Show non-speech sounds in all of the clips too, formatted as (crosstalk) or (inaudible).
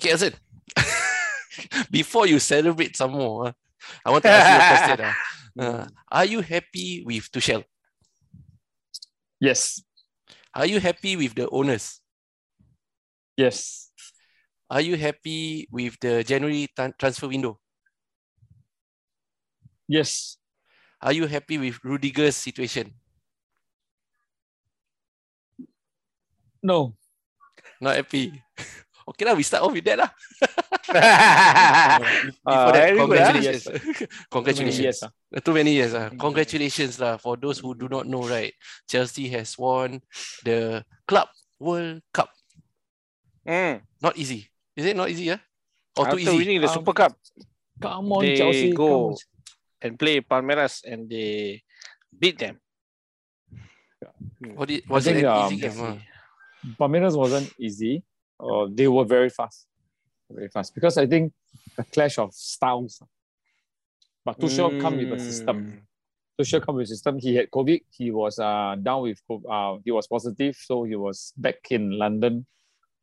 Okay, Azan. (laughs) Before you celebrate some more, ah, I want to ask you a question. ah. (laughs) Uh, are you happy with Tuchel? Yes. Are you happy with the owners? Yes. Are you happy with the January transfer window? Yes. Are you happy with Rudiger's situation? No. Not happy. (laughs) okay, lah. We start off with that lah. (laughs) Before Uh, that, very good, ah. congratulations. Yes, (laughs) congratulations. ah. Uh, Too many years. Uh. Congratulations lah for those who do not know, right? Chelsea has won the Club World Cup. Mm. Not easy. Is it not easy? Yeah? Or After too easy? winning the Um, Super Cup, Come on, they Chelsea. go Come and play Palmeiras and they beat them. Was it, was it think, an um, easy game? Palmeiras wasn't easy. Uh, they were very fast. Very fast. Because I think the clash of styles. But Tuchel come with a Mm. system. Tuchel come with a system. He had COVID. He was uh, down with uh, he was positive, so he was back in London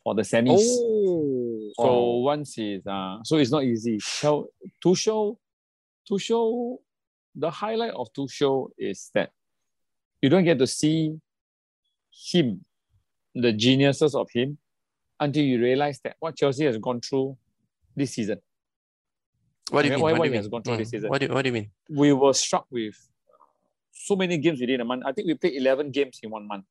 for the semis. Oh, So once he's uh, so it's not easy. So Tuchel, Tuchel, the highlight of Tuchel is that you don't get to see him, the geniuses of him, until you realize that what Chelsea has gone through this season. What do you mean? what why do you has mean? gone through this Mm, season. What do, what do you mean? We were struck with so many games within a month. I think we played 11 games in one month.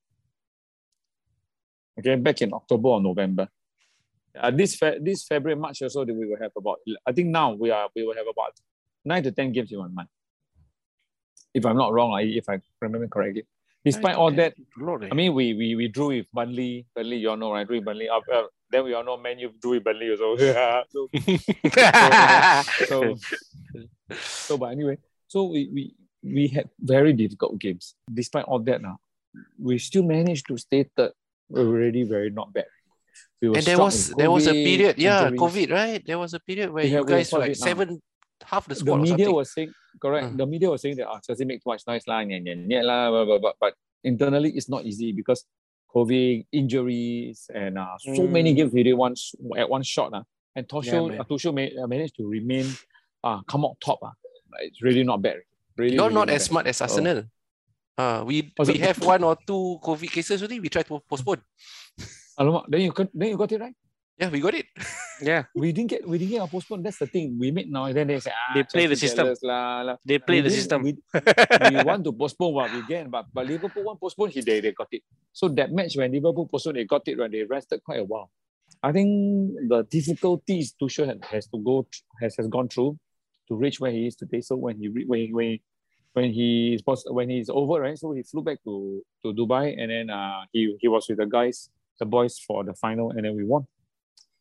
Okay, back in October or November. Uh, this fe- this February, March or so, we will have about. I think now we are we will have about nine to ten games in one month. If I'm not wrong, if I remember correctly. Despite all that, I mean, we we we drew with Burnley. Burnley, you all know, right? Drew with Burnley. Uh, uh, then we all know, Man, you drew with Burnley also. (laughs) so, (laughs) so, so, but anyway, so we, we we had very difficult games. Despite all that, now we still managed to stay third. We're already very not bad. We were And there was with there was a COVID, period, yeah, injuries. COVID, right? There was a period where We you have- we guys were like COVID now. seven, half the The squad or media something. was saying correct. Mm. The media was saying that ah, Chelsea make too much noise lah, nya, nya, nya, lah, blah, blah, blah. but internally it's not easy because COVID, injuries, and uh, so many Mm. games we did once at one shot. Uh, and uh, Tuchel ma- uh, managed to remain, uh, come out top. Uh. It's really not bad. Really, You're really not not as bad. smart as Arsenal. Uh, we Was we have one or two COVID cases already. We try to postpone. Alamak, then you then you got it right. Yeah, we got it. yeah, (laughs) We didn't get we didn't get a postpone. That's the thing. We made now then they say ah, They play the system. jealous lah, lah. they play We the system. We, (laughs) we want to postpone what we get, but, but Liverpool want postpone, he they, they got it. So that match when Liverpool postponed, they got it when they rested quite a while. I think the difficulties Tuchel had- has to go has, has gone through to reach where he is today. So when he re- when when he- when he is pos- when he's over, right? So he flew back to, to Dubai and then uh, he he was with the guys, the boys for the final, and then we won.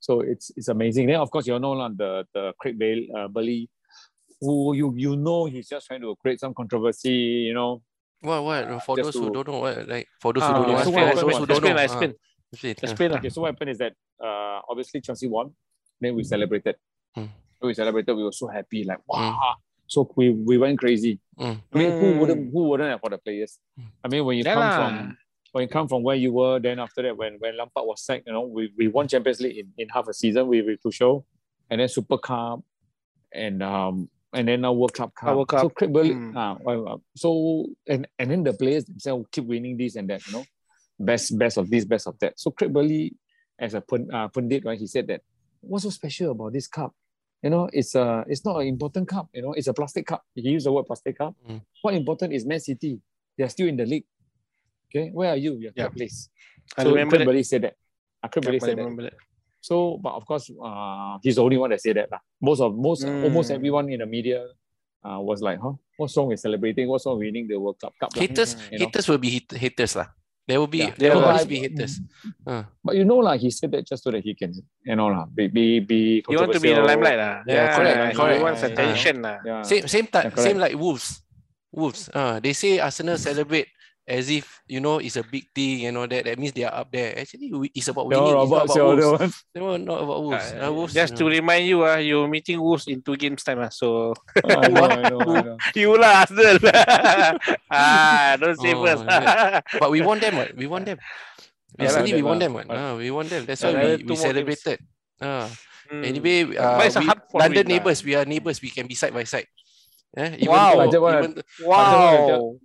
So it's it's amazing. Then of course you know lah, the the Craig Bale, uh, Burley, who you you know he's just trying to create some controversy, you know. What what for just those who don't know what like for those Ah, who don't know so for what those happened who don't know. explain ah, explain. explain, Let's ah. play lah. Okay, so what happened is that uh, obviously Chelsea won. Then we celebrated. Mm. So we celebrated. We were so happy, like wow. So we, we went crazy. Mm. I mean, who wouldn't who wouldn't have for the players? I mean, when you Yeah come lah. from when you come from where you were, then after that, when when Lampard was sacked, you know, we, we won Champions League in, in half a season with with Tuchel, and then Super Cup, and um and then now World Cup Cup. World Cup. So Craig Mm. ah, uh, so and and then the players themselves keep winning this and that, you know, best best of this, best of that. So Craig Burley, as a pun, uh, pundit, right, he said that what's so special about this cup? You know, it's a it's not an important cup. You know, it's a plastic cup. He used the word plastic cup. Mm. What important is Man City? They are still in the league. Okay, where are you? You're Yeah. third place. I so remember Craig that. Burley said that. Uh, Craig Burley Yep, I said that. remember that. So, but of course, uh, he's the only one that said that. lah. Most of most Mm. almost everyone in the media uh, was like, huh? What's wrong with celebrating? What's wrong with winning the World Cup? Cup lah?" Haters, Mm, you know. haters will be hit, haters lah. There will be Yeah. there will always but- be haters. Ah. But you know, like he said that just so that he can, you know, lah, be be, be You want to be in the limelight lah. Yeah, correct, he correct. wants Yeah, attention lah. Yeah. Same same Yeah, time same like Wolves. Wolves. Uh, they say Arsenal celebrate as if you know it's a big thing and all that. That means they are up there. Actually, we- it's about winning. all It's not about about the Wolves. No, not about Wolves. Uh, Uh, Wolves, Just to uh, remind you, ah, you're meeting Wolves in two games time. Ah, so I know, I know, I know. (laughs) you lah Arsenal. (laughs) ah, don't say Oh, first. yeah. (laughs) but we won them. What? We won them. Yeah lah, Recently, we won lah. them. What? Ah, we won them. That's Yeah, why another we, we celebrated. Ah, Mm. Anyway, uh, we, London lah. neighbours, we are neighbours. We can be side by side. Eh? Even Wow. though, even, Wow.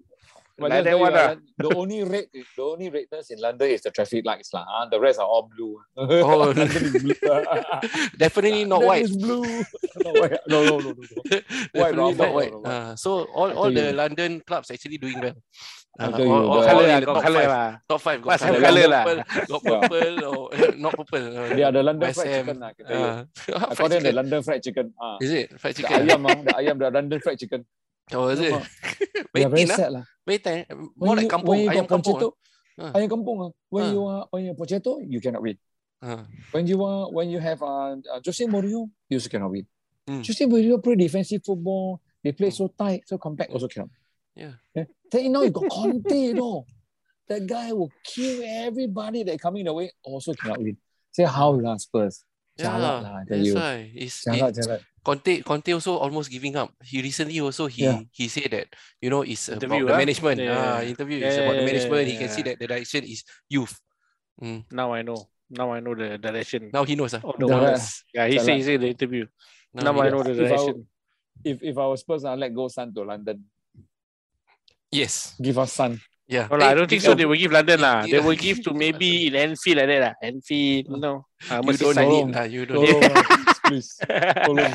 But Like that one you, ah. uh, the only red, the only redness in London is the traffic lights lah. ah. The rest are all blue. Oh. (laughs) London is blue. (laughs) definitely not white. is blue. (laughs) No, no, no, no. no. White, Definitely not white, white. Uh, so all, all the you. London clubs actually doing well. Uh, all, all, the- Colour in lah, the got top colour five. lah. Top five got colour. colour lah. Purple, got purple or not purple. Uh, They are the London West fried chicken. lah. Uh, I call them the. London fried chicken. Ah. Is it fried The chicken? ayam, ah, the ayam, the London fried chicken. Oh, is it? (laughs) Very are very thin, ah. sad lah. Very thin. When More like you- kampung. when you Ayam kampung. Pochettino, Ah. ayam kampung, ah, when Ah. you are when you Pochettino, you cannot win. ah. When you are when you have uh, uh Jose Mourinho, you also cannot win. Mm. Jose Mourinho play defensive football. They play so tight, so compact, also cannot. Yeah. Then now you got Conte, you know. That guy will kill everybody that coming the way, also cannot win. Say how lah Spurs. Jialat lah, that's you. why. It's, Jialat, it, jialat. Conte, Conte also almost giving up. He recently also he Yeah. he said that you know it's Interview, about the ah? management. Yeah. Ah, interview Yeah, is about the management. yeah, He can see that the direction is youth. Mm. Now I know. Now I know the direction. Now he knows. Ah. of the Jialat. owners. Yeah, he said he said the interview. Now, he I knows. know the If I- direction. If if our Spurs are let go Sun to London, Yes. give us Sun. Yeah. No, lah, I don't think so. They will give London lah. They don't- will give to maybe in Anfield like that lah. Anfield, you know. Uh, You don't Merseyside. need lah. You don't need. Please, please. Tolong.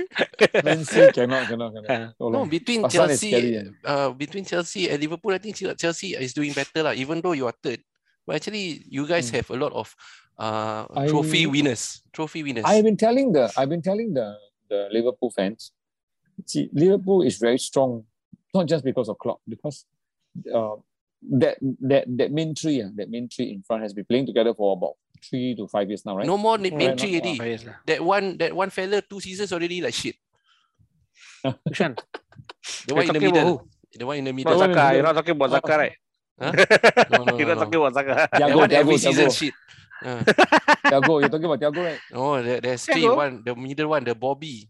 (laughs) Man City cannot, cannot, cannot. No, between But Chelsea, scary, eh. uh, between Chelsea and Liverpool, I think Chelsea is doing better lah. Even though you are third, but actually you guys Hmm. have a lot of uh I- trophy winners. Trophy winners. I've been telling the I've been telling the the Liverpool fans, see Liverpool is very strong, not just because of Klopp, because uh, that that that main tree, uh, that main tree in front has been playing together for about three to five years now, right? No more na- main Right, three not- already. Oh. That one, that one fella, two seasons already like shit. Which (laughs) one? The one in the talking about middle. The one in the middle. one Xhaka. You're not talking about Xhaka, right? Huh? (laughs) No, no, You're no, not no. talking about Xhaka. That Thiago, one every Thiago, season shit. Uh, Thiago, you're talking about Thiago, right? oh, there, there's three. One, the middle one, the Bobby.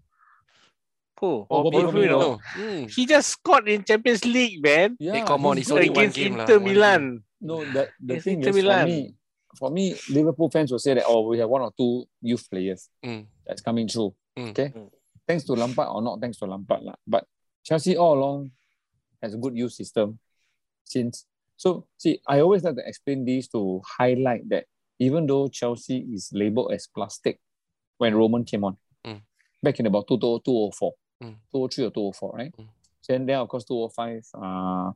Who? Oh, Bobby Bobby Firmino. Firmino. Mm. He just scored in Champions League, man. Eh, come on, he's it's only good. one Against game lah, Inter one Milan. No, the, the It's thing Inter is for Milan. me, for me, Liverpool fans will say that oh, we have one or two youth players Mm. that's coming through. Mm. Okay, Mm. thanks to Lampard or not thanks to Lampard lah. But Chelsea all along has a good youth system since. So see, I always like to explain this to highlight that even though Chelsea is labeled as plastic when Roman came on Mm. back in about 2000 204, Mm. 203 or 204, right? Mm. Then then of course 205, uh,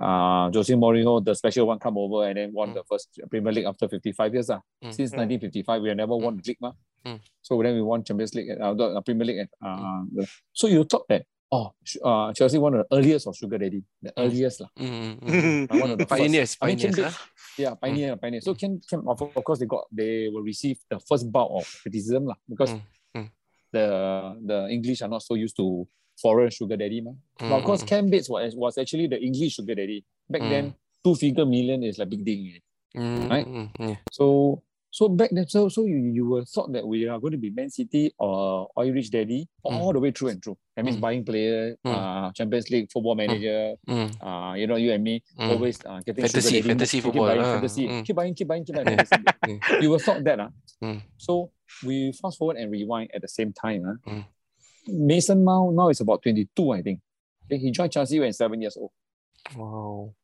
uh, Jose Mourinho, the special one, come over and then won Mm. the first Premier League after 55 years. Uh. Mm. Since Mm. 1955, we have never won the league. ma. Mm. So then we won Champions League, at, uh, the uh, Premier League. At, uh, the- so you thought that, oh, sh- uh, Chelsea one of the earliest of Sugar Daddy, the Mm. earliest. lah. Mm, mm, (laughs) one of the first. Pioneers, I mean, pioneers. Cambridge- ah. Yeah, pioneer, pioneer. So can, can of, of course they got they will receive the first bout of criticism lah because Mm, mm. The the English are not so used to foreign sugar daddy ma. But of Mm, course, mm, Ken Bates was, was actually the English sugar daddy. Back then, two figure million is like big deal. mm, right? mm, yeah. So so back then, so so you, you were thought that we are going to be Man City or oil rich daddy all the way through and through. That means Mm. buying player, Mm. uh, Champions League football manager, Mm, uh, you know, you and me mm. always uh, getting Fantasy, daddy, fantasy football, buying ah, fantasy, mm. keep buying, keep buying, keep (laughs) buying. You were thought that, uh. Mm. So we fast forward and rewind at the same time. Uh. Mm. Mason Mount now is about 22, I think. He joined Chelsea when seven years old. Wow.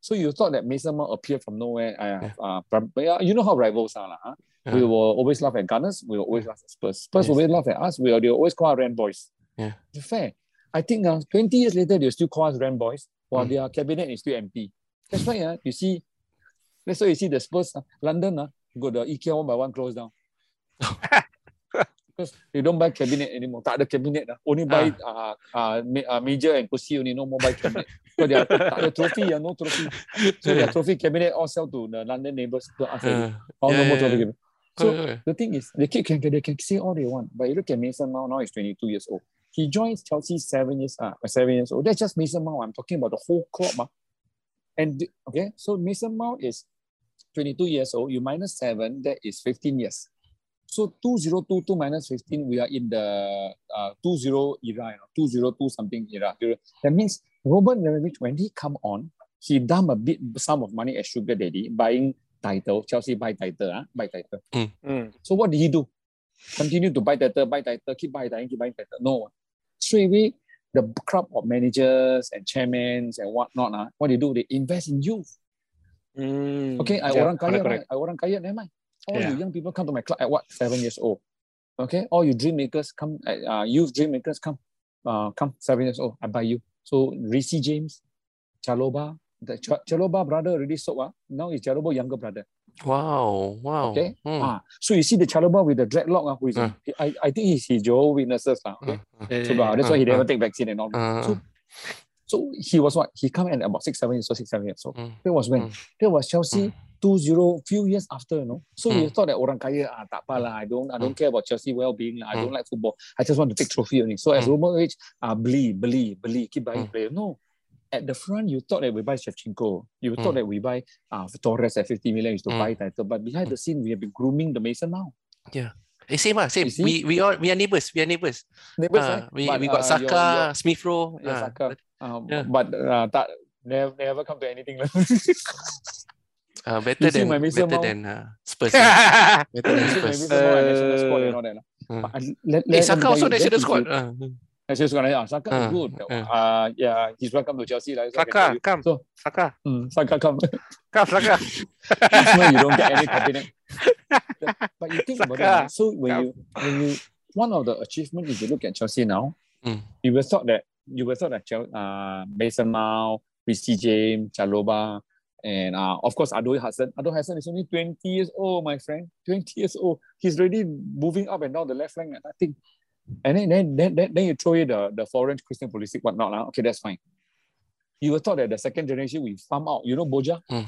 So you thought that Mason Mount appeared from nowhere. Uh, Yeah. uh, but yeah, you know how rivals are. lah, huh? We Yeah. will always laugh at Gunners. We will always laugh at Spurs. Spurs Yes. will always laugh at us. We will, they will always call us Ram Boys. Yeah. It's fair. I think uh, 20 years later, they'll still call us Ram Boys while Mm. their cabinet is still empty. That's why uh, you see, that's why you see the Spurs, uh, London, uh, got the IKEA one by one closed down. (laughs) because they don't buy cabinet anymore. Tak ada cabinet lah. Only buy uh, uh, uh, major and kursi only. No more buy cabinet. Because they are, tak ada trophy, uh, no trophy. So their trophy cabinet all sell to the London neighbours. To us. Uh, Oh, no more trophy yeah. cabinet. So uh, the thing is, they can, they can say all they want. But you look at Mason Mount now, he's 22 years old. He joins Chelsea seven years, uh, seven years old. That's just Mason Mount. I'm talking about the whole club. Uh. And okay, so Mason Mount is 22 years old. You minus seven, that is 15 years. So 2022 minus 15, we are in the uh, 20 era, you know, 202 something era. That means Robert Lewandowski, when he come on, he dump a bit sum of money as sugar daddy, buying title. Chelsea buy title, uh, buy title. Mm. So what did he do? continue to buy title, buy title, keep buying title, keep buying title. No. Straight away, the crowd of managers and chairmen and whatnot, uh, what they do, they invest in youth. Mm, Okay, I yeah, orang kaya, correct, correct. I orang kaya, never mind. All Yeah. you young people come to my club at what? Seven years old. Okay, all you dream makers come, at, uh, youth dream makers come, uh, come seven years old. I buy you. So Reece James, Chalobah, the Ch- Chalobah brother already sold. Uh, now he's Chalobah younger brother. Wow, wow. Okay. Mm, Ah, so you see the Chalobah with the dreadlock. Uh, who is Uh. I, I think he's his Jehovah Witnesses. Uh, okay? mm, So uh, that's why he Uh, never uh. take vaccine and all. uh, So, so he was what? He come in about six, seven years old, six, seven years old. mm, That was when? Mm. That was Chelsea Mm. Two zero few years after, you know. So we Mm. thought that orang kaya, ah, tak apa lah. I don't, I don't care about Chelsea well-being. lah. I don't Mm. like football. I just want to take trophy only. So as Mm. Roma age, ah, beli, beli, beli, keep buying Mm. players. No. At the front, you thought that we buy Shevchenko. You thought Mm. that we buy uh, Torres at 50 million is to Mm. buy title. But behind the scene, we have been grooming the Mason Mount. Eh, same ah, same. We we are we are neighbors. We are neighbors. Neighbours, Ah, right? we But, we got uh, Saka, your- your- Smith Rowe. Yeah, ah, Saka. but- Um, Yeah. But uh, never, never come to anything. (laughs) (laughs) ah, better than my Mason better than uh, Spurs. (laughs) better than Spurs. maybe some more national squad and Uh, all that. I- let, Eh, let, Saka let me also national squad. good. ah. National squad, yeah. Saka Ah, good. ah. Uh, yeah, he's welcome to Chelsea. Like, Saka, come. So, Saka, mm, Saka come. (laughs) come, Saka. no, you don't get any confidence. (laughs) but you think about it. Saka, So when come. you when you one of the achievements if you look at Chelsea now, Mm. you will thought that you will thought that Chel- uh, Mason Mount, Christy James, Chaloba, and uh, of course Odoi Hudson. Odoi Hudson is only 20 years old, my friend. 20 years old. He's already moving up and down the left flank and nothing. And then then, then, then, then you throw in the, the foreign Christian Pulisic, whatnot. lah. Okay, that's fine. You would thought that the second generation we farm out. You know Broja? Mm.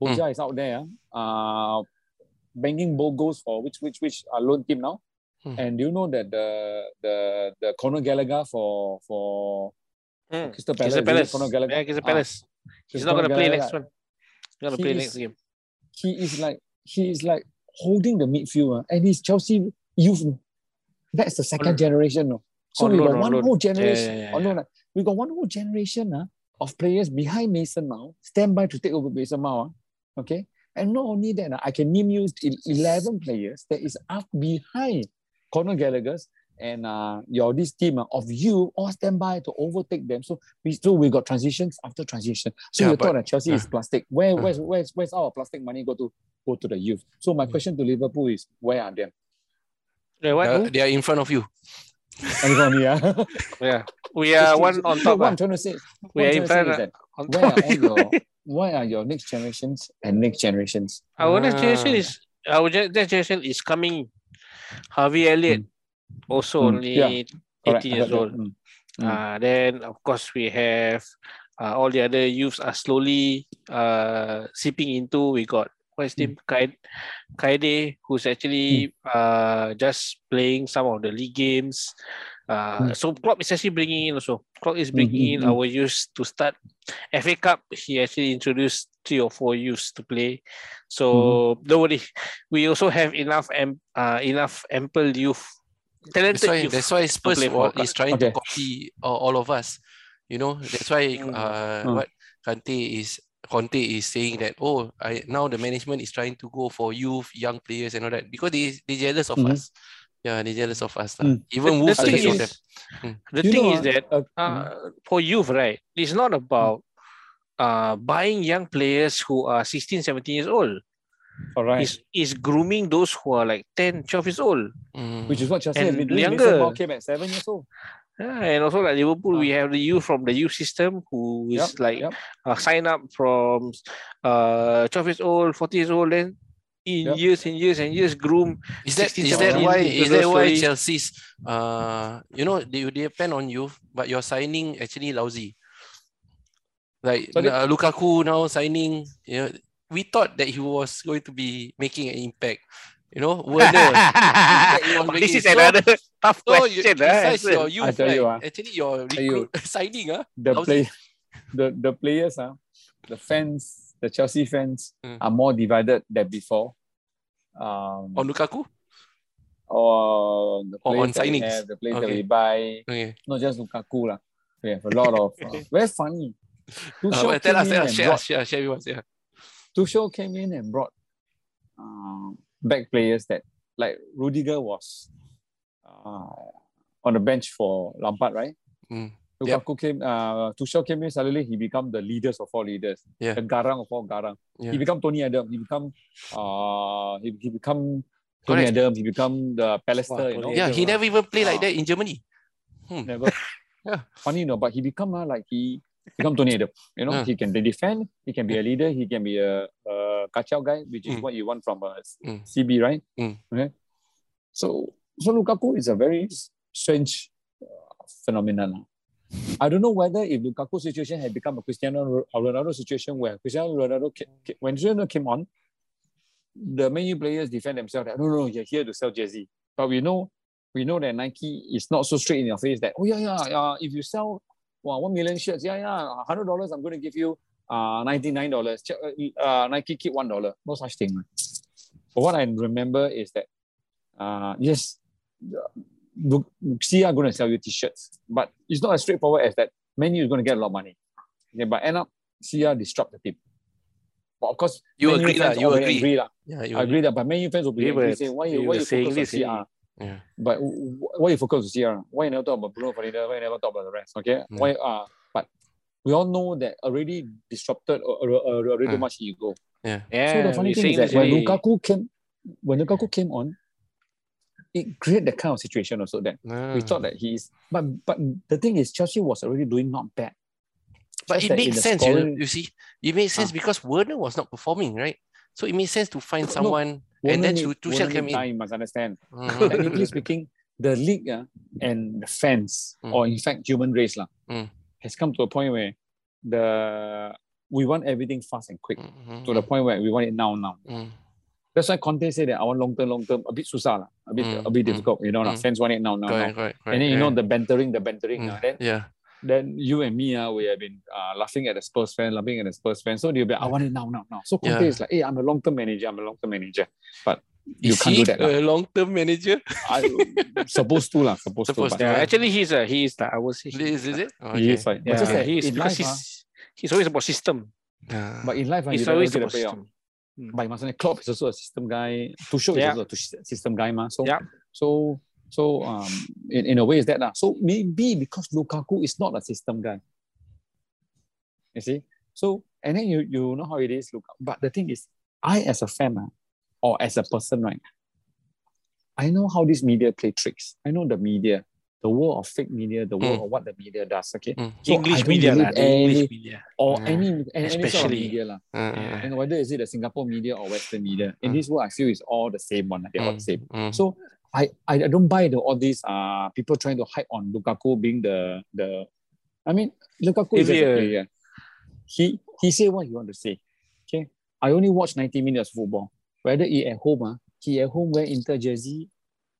Broja is out there, uh, banging ball goals for which which which uh, loan team now. Mm. And do you know that the the the Conor Gallagher for for Mm. Crystal Palace, Crystal is it Palace. Conor Gallagher? Yeah, Crystal Ah, Palace. He's Conor not gonna play Gallagher, next one. Gonna He play is- next game. He is like he is like holding the midfield, ah, and he's Chelsea youth. That's the second On- generation. No. So we got on one whole Yeah, generation. yeah, yeah, on loan, ah. We got one whole generation ah, of players behind Mason Mount, stand by to take over Mason Mount. ah. Okay. And not only that, ah, I can name you 11 players that is up behind Conor Gallagher's and uh, your this team ah, of you all stand by to overtake them. So we so we got transitions after transition. So Yeah, you thought but- that Chelsea is plastic. Where uh. where's where's where's our plastic money go to go to the youth? So my question to Liverpool is where are them? Yeah, what? They are- Who? they are in front of you. Everybody, yeah. (laughs) Yeah, we are one on No, top. what ah. I'm trying to say, We are in trying to front. is that ah, On where top. are all your (laughs) why are your next generations and next generations? Our next generation Ah. is our next generation is coming. Harvey Elliott, also Mm, only yeah, 18 years old. Mm. Mm. Uh, then of course we have uh, all the other youths are slowly uh, seeping into. We got what's his name, Kaid, Kaide, who's actually uh, just playing some of the league games. Uh, Mm. So Klopp is actually bringing in also. Klopp is bringing in mm, mm. our youths to start. FA Cup, he actually introduced three or four youths to play. So don't worry, we also have enough am- uh, enough ample youth. Talented That's why youth. that's why Spurs is trying Okay. to copy all, all of us. You know, that's why Mm. uh, Mm. what Kante is Conte is saying that oh I now the management is trying to go for youth, young players and all that because they they jealous of Mhm. us. Yeah, they jealous of us. Mm. Even The- Wolves the thing is- them. The You thing know, is that uh, uh, uh, for youth, right? It's not about uh, buying young players who are 16, 17 years old. All right. Is it's grooming those who are like 10, 12 years old. Mm. Which is what Chelsea has and been doing. younger. Mason Mount came at seven years old. Yeah, and also like Liverpool, we Ah. have the youth from the youth system who is Yup, like yup. uh, sign up from uh, 12 years old, 40 years old, then in Yup. years and years and years groom. Is that 16, is that why is that why stories. Chelsea's uh you know they they depend on you but your signing actually lousy. Like Sorry? uh, Lukaku now signing, you know, we thought that he was going to be making an impact. You know, (laughs) Werner. this is so- another tough (laughs) So you, question. besides answer. your youth, tell right, you, ah, actually your tell you. (laughs) signing, ah, The play, the the players are the fans, the Chelsea fans Mm. are more divided than before. Um, on Lukaku. or the Or on we signings. have, the players that we buy, Okay. not just Lukaku lah. We have a lot of uh, very funny. Uh, Tuchel well, tell us, in tell and us, share, brought- share, share with us. Yeah. Tuchel came in and brought um, back players that like Rudiger was uh, on the bench for Lampard, right? Mm. Lukaku came, uh, Tuchel came in, suddenly he become the leaders of all leaders. Yeah. The garang of all garang. Yeah. He become Tony Adam. He become, uh, he, he become Tony Correct. Adam. He become the Pallister, Wow, you know. Yeah, Adam, he never even play like Ah. that in Germany. Never. (laughs) Yeah. Funny, no, but he become uh, like he become Tony Adam. You know, Yeah. he can defend. He can be a leader. He can be a, a kachao guy, which is Mm. what you want from a Mm. CB, right? Mm. Okay. So, so Lukaku is a very strange uh, phenomenon. I don't know whether if Lukaku situation had become a Cristiano Ro- Ronaldo situation where Cristiano Ronaldo ca- ca- when Cristiano came on, the many players defend themselves that no, no, you're here to sell jersey. But we know, we know that Nike is not so straight in your face that oh yeah yeah uh, if you sell well, one million shirts yeah yeah hundred dollars I'm going to give you uh ninety nine dollars. Uh, Nike keep one dollar. No such thing. man. But what I remember is that uh yes, look, CR are going to sell you t-shirts, but it's not as straightforward as that. Man U is going to get a lot of money. Okay, but end up CR disrupt the team. But of course, You agree lah, fans you all very agree. angry lah. Yeah, you I agree that, but many U fans will be We angry were- saying, why we you, why you saying focus on this, CR? Yeah. But w- w- why you focus on CR? Why you never talk about Bruno Fernandes? Why you never talk about the rest? Okay, Mm. why? Uh, but we all know that already disrupted or, or, or already too Mm. much ego. Yeah. Yeah, so the funny we thing is that this when. Lukaku came, when Lukaku came on, it created that kind of situation also that Ah. we thought that he's. But but the thing is, Chelsea was already doing not bad. But Just it makes the sense, you, scoring- you see. It makes sense Ah. because Werner was not performing, right? So it makes sense to find No, someone and then Tu- Tuchel Werner came in. time, you must understand. Mhm. Technically speaking, the league uh, and the fans, Mm. or in fact human race, lah, Mm. has come to a point where the we want everything fast and quick Mhm. to the point where we want it now, now. Mm. That's why Conte said that I want long term, long term, a bit susah, lah, a bit, Mm, a bit mm, difficult. You know, mm. fans want it now, now, Correct, now. correct, correct. And then you know the bantering, the bantering. Mm, ah, then yeah. Then you and me, uh, we have been uh, laughing at the Spurs fan, laughing at the Spurs fan. So they'll be, I want it now, now, now. So Conte Yeah. is like, hey, I'm a long term manager, I'm a long term manager. But you Is can't he do that. lah. a long-term manager? I supposed to, lah, supposed, Supposed to. to, Yeah, Yeah. actually, he's a he's the I would say. Is, is it? Oh, he is like, but Yeah, just that he's in because life, ah, he's he's always about system. Ah. but in life, ah, He's you always get about payout. system. But you must understand, Klopp is also a system guy. Tuchel Yeah. is also a system guy, ma. So, Yeah. so, so, um, in, in a way, is that lah. So maybe because Lukaku is not a system guy. You see, so and then you you know how it is, Lukaku. But the thing is, I as a fan, ah, or as a person, right? I know how this media play tricks. I know the media, the world of fake media, the world Mm. of what the media does. Okay, Mm. So English media believe lah, English media. or Yeah. any any, any sort of Especially- media lah. Ah, ah, ah. And whether is it the Singapore media or Western media, in Mm. this world, I feel it's all the same one. They're all the same. Mm. So I, I don't buy the all these uh people trying to hype on Lukaku being the the. I mean, Lukaku is just a player. He he say what he want to say. Okay, I only watch ninety minutes of football. Whether he at home, ah, he at home wear Inter jersey,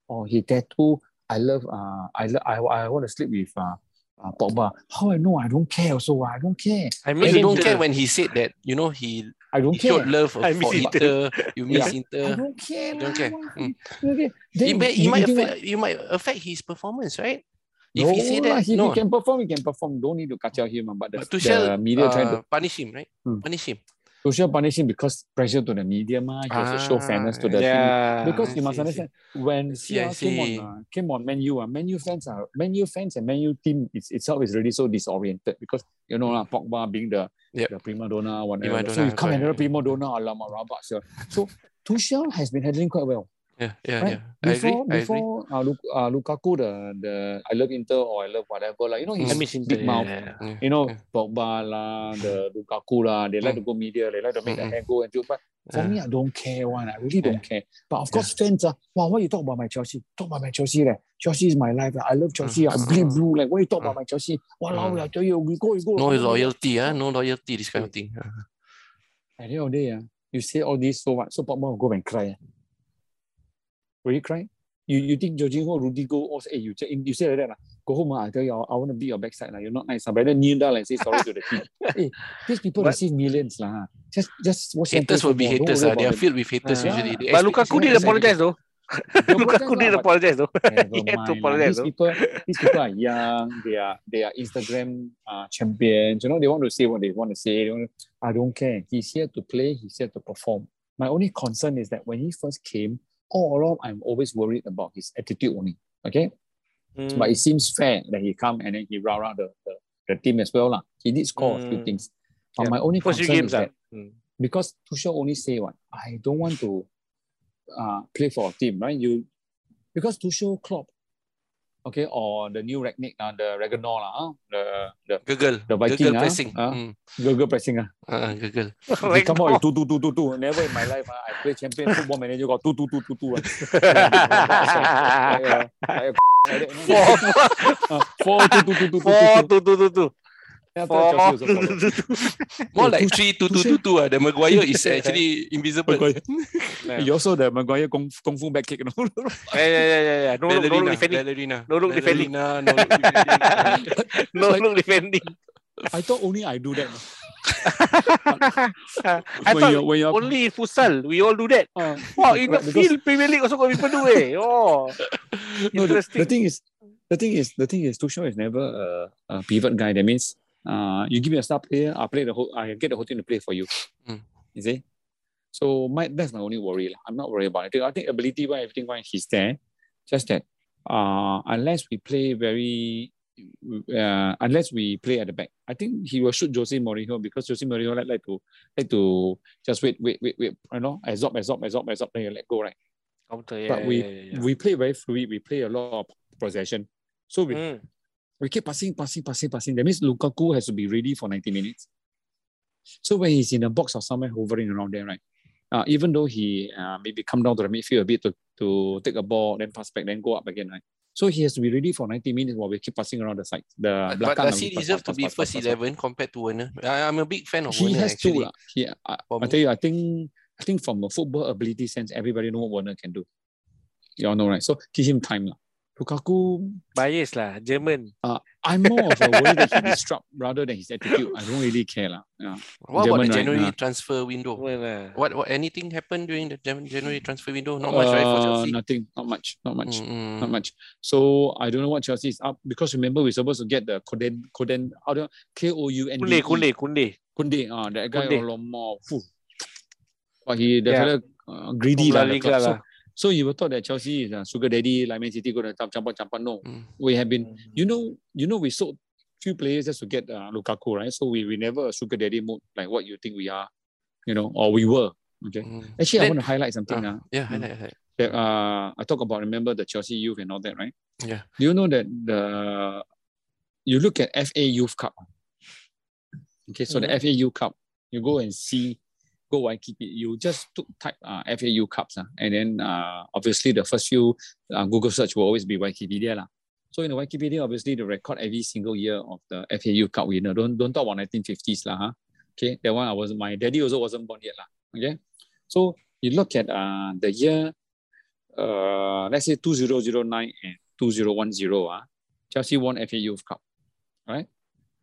or he tattoo. I love uh I love I, I want to sleep with uh, uh Pogba. How I know? I don't care. Also, I don't care. I mean, miss you don't care when he said that, you know, he, I don't he care. showed love I for miss Inter. You miss Yeah. I don't care. You don't care. Why? Mm. Okay. It Then may, you- it might you what? affect, you might affect his performance, right? If no, he say that, if no. he can perform, he can perform. Don't need to kacau him. ah, But the, But Tuchel the media uh, trying to punish him, right? Hmm. Punish him. Tuchel punishing because pressure to the media, ma. Has to show Ah, fairness to the. Yeah. Because I you must understand when I see, I CR came on, uh, came on Man U, uh, Man U fans are Man U fans and Man U team it's, itself is already so disoriented because you know lah, Pogba being the Yep. the prima donna, whatever. Prima so donna, you come another prima donna, alamak rabak, sir. So Tuchel has been handling quite well. Yeah, yeah, Right? yeah. I agree. Before I agree. before uh, Luk, uh, Lukaku the the I love Inter or I love whatever like you know I he's miss Inter. big mouth. yeah. Yeah, You know, yeah. Pogba lah, the Lukaku lah, they like Mm. to go media, they like to make the Mm-mm. hair go and do. But for Yeah. me, I don't care one. I really Yeah. don't care. But of course, fans are, wow, why you talk about my Chelsea? Talk about my Chelsea. Like, Chelsea is my life. I love Chelsea. I'm bleed Mm. blue. Like, why you talk about Mm. my Chelsea? Walao, Mm. I tell you, we go, we go. No I don't know. loyalty, ah, no loyalty, this kind of thing. At the end of the day, ah, you say all this, so what? So Pogba will go and cry. ah. Will you cry? You, you think Jorginho, Rudigo, all say, hey, you, say- you say like that, lah. go home, ah, I tell you, I, I want to beat your backside. lah. You're not nice. ah. Better kneel down and say sorry to the team. (laughs) hey, these people But- receive millions. lah. Just, just watch them Haters play will be football. Don't haters. worry Ah. They are filled with haters Ah. usually. They But expect- Lukaku did expect- apologize though. (laughs) They Lukaku apologize did lah, apologize though. (laughs) He had to mind lah. apologize These though. people, these people are young. They are they are Instagram uh, champions. You know, they want to say what they want to say. They want to- I don't care. He's here to play. He's here to perform. My only concern is that when he first came, all along I'm always worried about his attitude only. Okay, Mm. but it seems fair that he come and then he round around the, the, the team as well lah. He did score a few Mm. things. But Yeah. my only First concern is that Mm. because Tuchel only say what I don't want to uh, play for a team, right? You because Tuchel Klopp, okay, or the new Ragnick, uh, the Reganor, lah, huh? the the Google. The Viking, Google ah, pressing. ah. Mm. Google pressing. Uh. Uh, Google. They come out with two, two, two, two, two. Never in my life uh, I play champion football manager got two, two, two, two, two. Uh. like, uh, like, like? Uh, four, two, two, two, two, Four, two, two. two, two, Four. (laughs) More like three two two two two. Uh. The Maguire is (laughs) actually invisible. Maguire. Yeah. You also the Maguire kung, kung fu back kick. Know? (laughs) Yeah, yeah, yeah, yeah, yeah. No, look, no Ballerina, No look defending. ballerina, no look defending. No look defending. I thought only I do that. I when thought you're, when you're, only in futsal we all do that. uh, Wow, in the field Premier League also got people do eh. Oh, no, the, the thing is, the thing is, the thing is, Tuchel is never a, a pivot guy. That means, uh, you give me a star player, I'll play the whole, I get the whole team to play for you. Mm. You see? So my that's my only worry. I'm not worried about it. I think ability wise, everything wise, he's there. Just that, uh, unless we play very, uh, unless we play at the back, I think he will shoot Jose Mourinho because Jose Mourinho like, like to like to just wait, wait, wait, wait. You know, absorb, absorb, absorb, absorb, then you let go, right? Counter, yeah, but we yeah, yeah, yeah. we play very fluid. We play a lot of possession. So we, Mm. We keep passing, passing, passing, passing. That means Lukaku has to be ready for 90 minutes. So when he's in a box or somewhere hovering around there, right? Uh, even though he uh, maybe come down to the midfield a bit to, to take a ball, then pass back, then go up again, right? So he has to be ready for 90 minutes while we keep passing around the side. The But, does he pass, deserve pass, to be pass, first pass, pass. eleven compared to Werner? I, I'm a big fan of He Werner has actually. to. He, I, I tell you, I think I think from a football ability sense, everybody know what Werner can do. You all know, right? So give him time. lah. Lukaku, Bias lah, German. I'm more of a worry that he disrupt rather than his attitude. I don't really care. lah. Yeah. What about German, the right? January Yeah. transfer window? German lah. What, what anything happened during the Jan- January transfer window? Not much, right, for Uh, Chelsea? Nothing. Not much. Not much. Mm, Not much. So I don't know what Chelsea is up because remember we're supposed to get the Koden Koden how do K O U N D Kunde, E Kunde, Kunde. Kunde. Ah, that guy Kunde. a lot more. But he the Yeah. uh, greedy La lah. the Liga club. So, lah. So you would thought that Chelsea is a sugar daddy like Man City going to jump jump jump No, Mm. we have been. You know, you know, we sold few players just to get uh, Lukaku, right? So we we never a sugar daddy mode like what you think we are, you know, or we were. Okay. Mm. Actually, I want to highlight something. Ah, Uh, yeah, Mm. highlight, highlight. that uh, I talk about. Remember the Chelsea youth and all that, right? Yeah. Do you know that the you look at FA Youth Cup? Okay, so Mhm. the FA Youth Cup, you go and see, go Waikiki. You just took type uh, FA Youth Cups, uh, and then uh, obviously the first few uh, Google search will always be Wikipedia lah. So in the Wikipedia, obviously the record every single year of the FAU Cup winner. Don't don't talk about 1950s lah, huh? Okay, that one I was my daddy also wasn't born yet lah. Okay, so you look at uh, the year uh, let's say 2009 and 2010, uh, Chelsea won FA Youth Cup, right?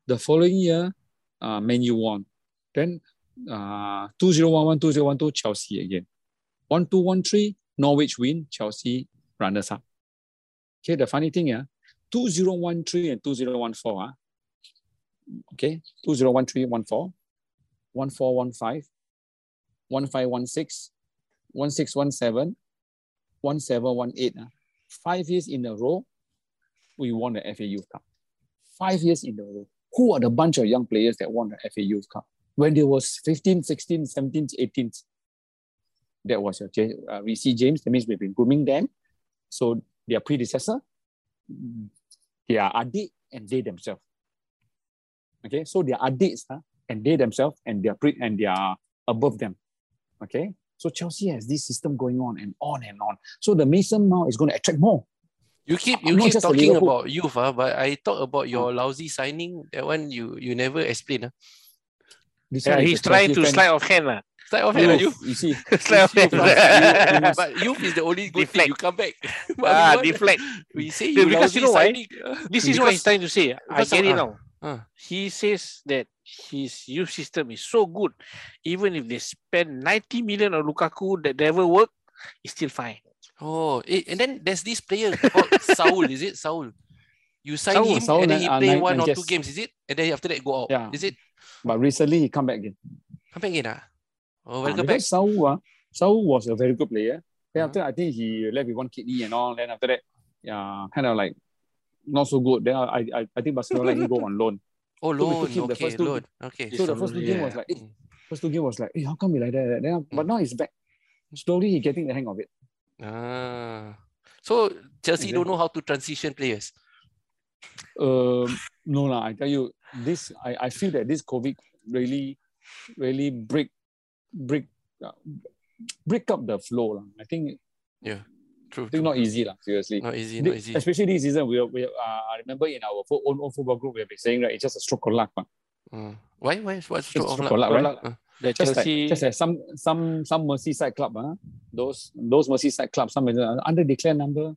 The following year, uh, Man U won. Then uh, 2011, 2012, Chelsea again. 1213, Norwich win, Chelsea runners up. Okay, the funny thing, yeah, 2013 and 2014, uh, okay, 2013, 14, 1415, 1516, 1617, 1718. Uh, five years in a row, we won the FA Youth Cup. Five years in a row. Who are the bunch of young players that won the FA Youth Cup? When they was 15, 16, 17, 18, that was your uh, Reece James. That means we've been grooming them. So their predecessor, their adik, and they themselves. Okay, so their adiks huh, and they themselves and their pre and they are above them. Okay, so Chelsea has this system going on and on and on. So the Mason Mount is going to attract more. You keep you keep talking about youth, ah, but I talk about your lousy signing. That one you you never explain. ah. This Yeah, he's trying to slide off hand lah. Start off hand, you. You see, (laughs) slide off hand. you must- but (laughs) youth is the only good Deflect. thing. You come back. (laughs) Ah, want- deflect. We say you because you know why? signing. This is what he's trying to say. I get it now. ah. He says that his youth system is so good, even if they spend 90 million on Lukaku that never work, it's still fine. Oh, eh, and then there's this player called Saul. Is it Saul? You sign Saul, him Saul, and then he play one or two games. Is it? And then after that go out. Yeah. Is it? but recently he come back again. Come back again, ah. Oh, Ah, welcome back. because Saul, uh, Saul was a very good player. Then Uh-huh. after I think he left with one kidney and all. Then after that, yeah, kind of like not so good. Then I I, I think Barcelona let him go on loan. (laughs) Oh, So loan. him the Okay, first two- loan. Okay. So the first two game was like, eh, first two game was like, hey, how come we like that? Then, but Mm. now he's back. Slowly he getting the hang of it. Ah. So Chelsea don't know how to transition players. Um, no lah, I tell you, this I, I feel that this COVID really, really break, break, uh, break up the flow lah. I think, Yeah. True. I think not easy lah. Seriously, Not easy. Thi- Not easy. especially this season. We, we uh, I remember in our own, own football group we have been saying right, it's just a stroke of luck. Mm. Why? Why? What's Just stroke stroke luck? of luck, right? luck. Uh, The Just Chelsea, like, just like some some some Merseyside club, huh? those those Merseyside clubs, some uh, under declare number,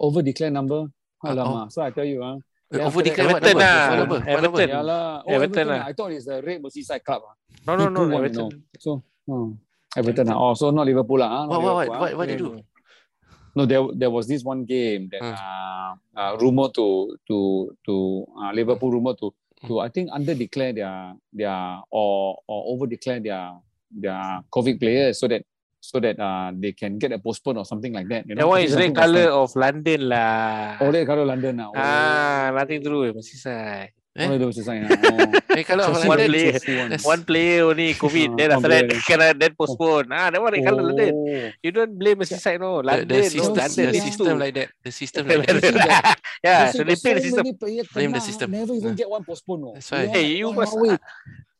over declare number. Uh, Alamak. So I tell you, huh? Uh, over declare what Everton number? lah. What number? What? Everton. Lah. Oh, Everton Everton. lah. ah. I thought it's the Red Merseyside club. ah. no, no, no, (laughs) Everton. So, oh, Everton. ah. Oh, so not Liverpool lah. ah, not What? What? What? Liverpool, ah. What? What they do? No, there there was this one game that Hmm. uh, uh rumor to to to uh, Liverpool rumor to to I think under declare their their or or over declare their their COVID players so that so that uh they can get a postpone or something like that. You That one is red colour of London lah. Oh, red colour London now. Oh, Ah, nothing to do with Merseyside. Eh? Oh, there was a ah. Oh. Hey, kalau Chelsea one London, player. Chelsea won. That's- One player only COVID, Ah, then after that player. kena then postpone. Ah, that one red colour London. Oh. You don't blame Merseyside no. the, London, the no. system, Chelsea, the ah. system like that. The system like that. (laughs) Yeah, so they got play the so system. Blame the system. Never even Ah. get one postpone. No. That's why. Hey, you oh, must-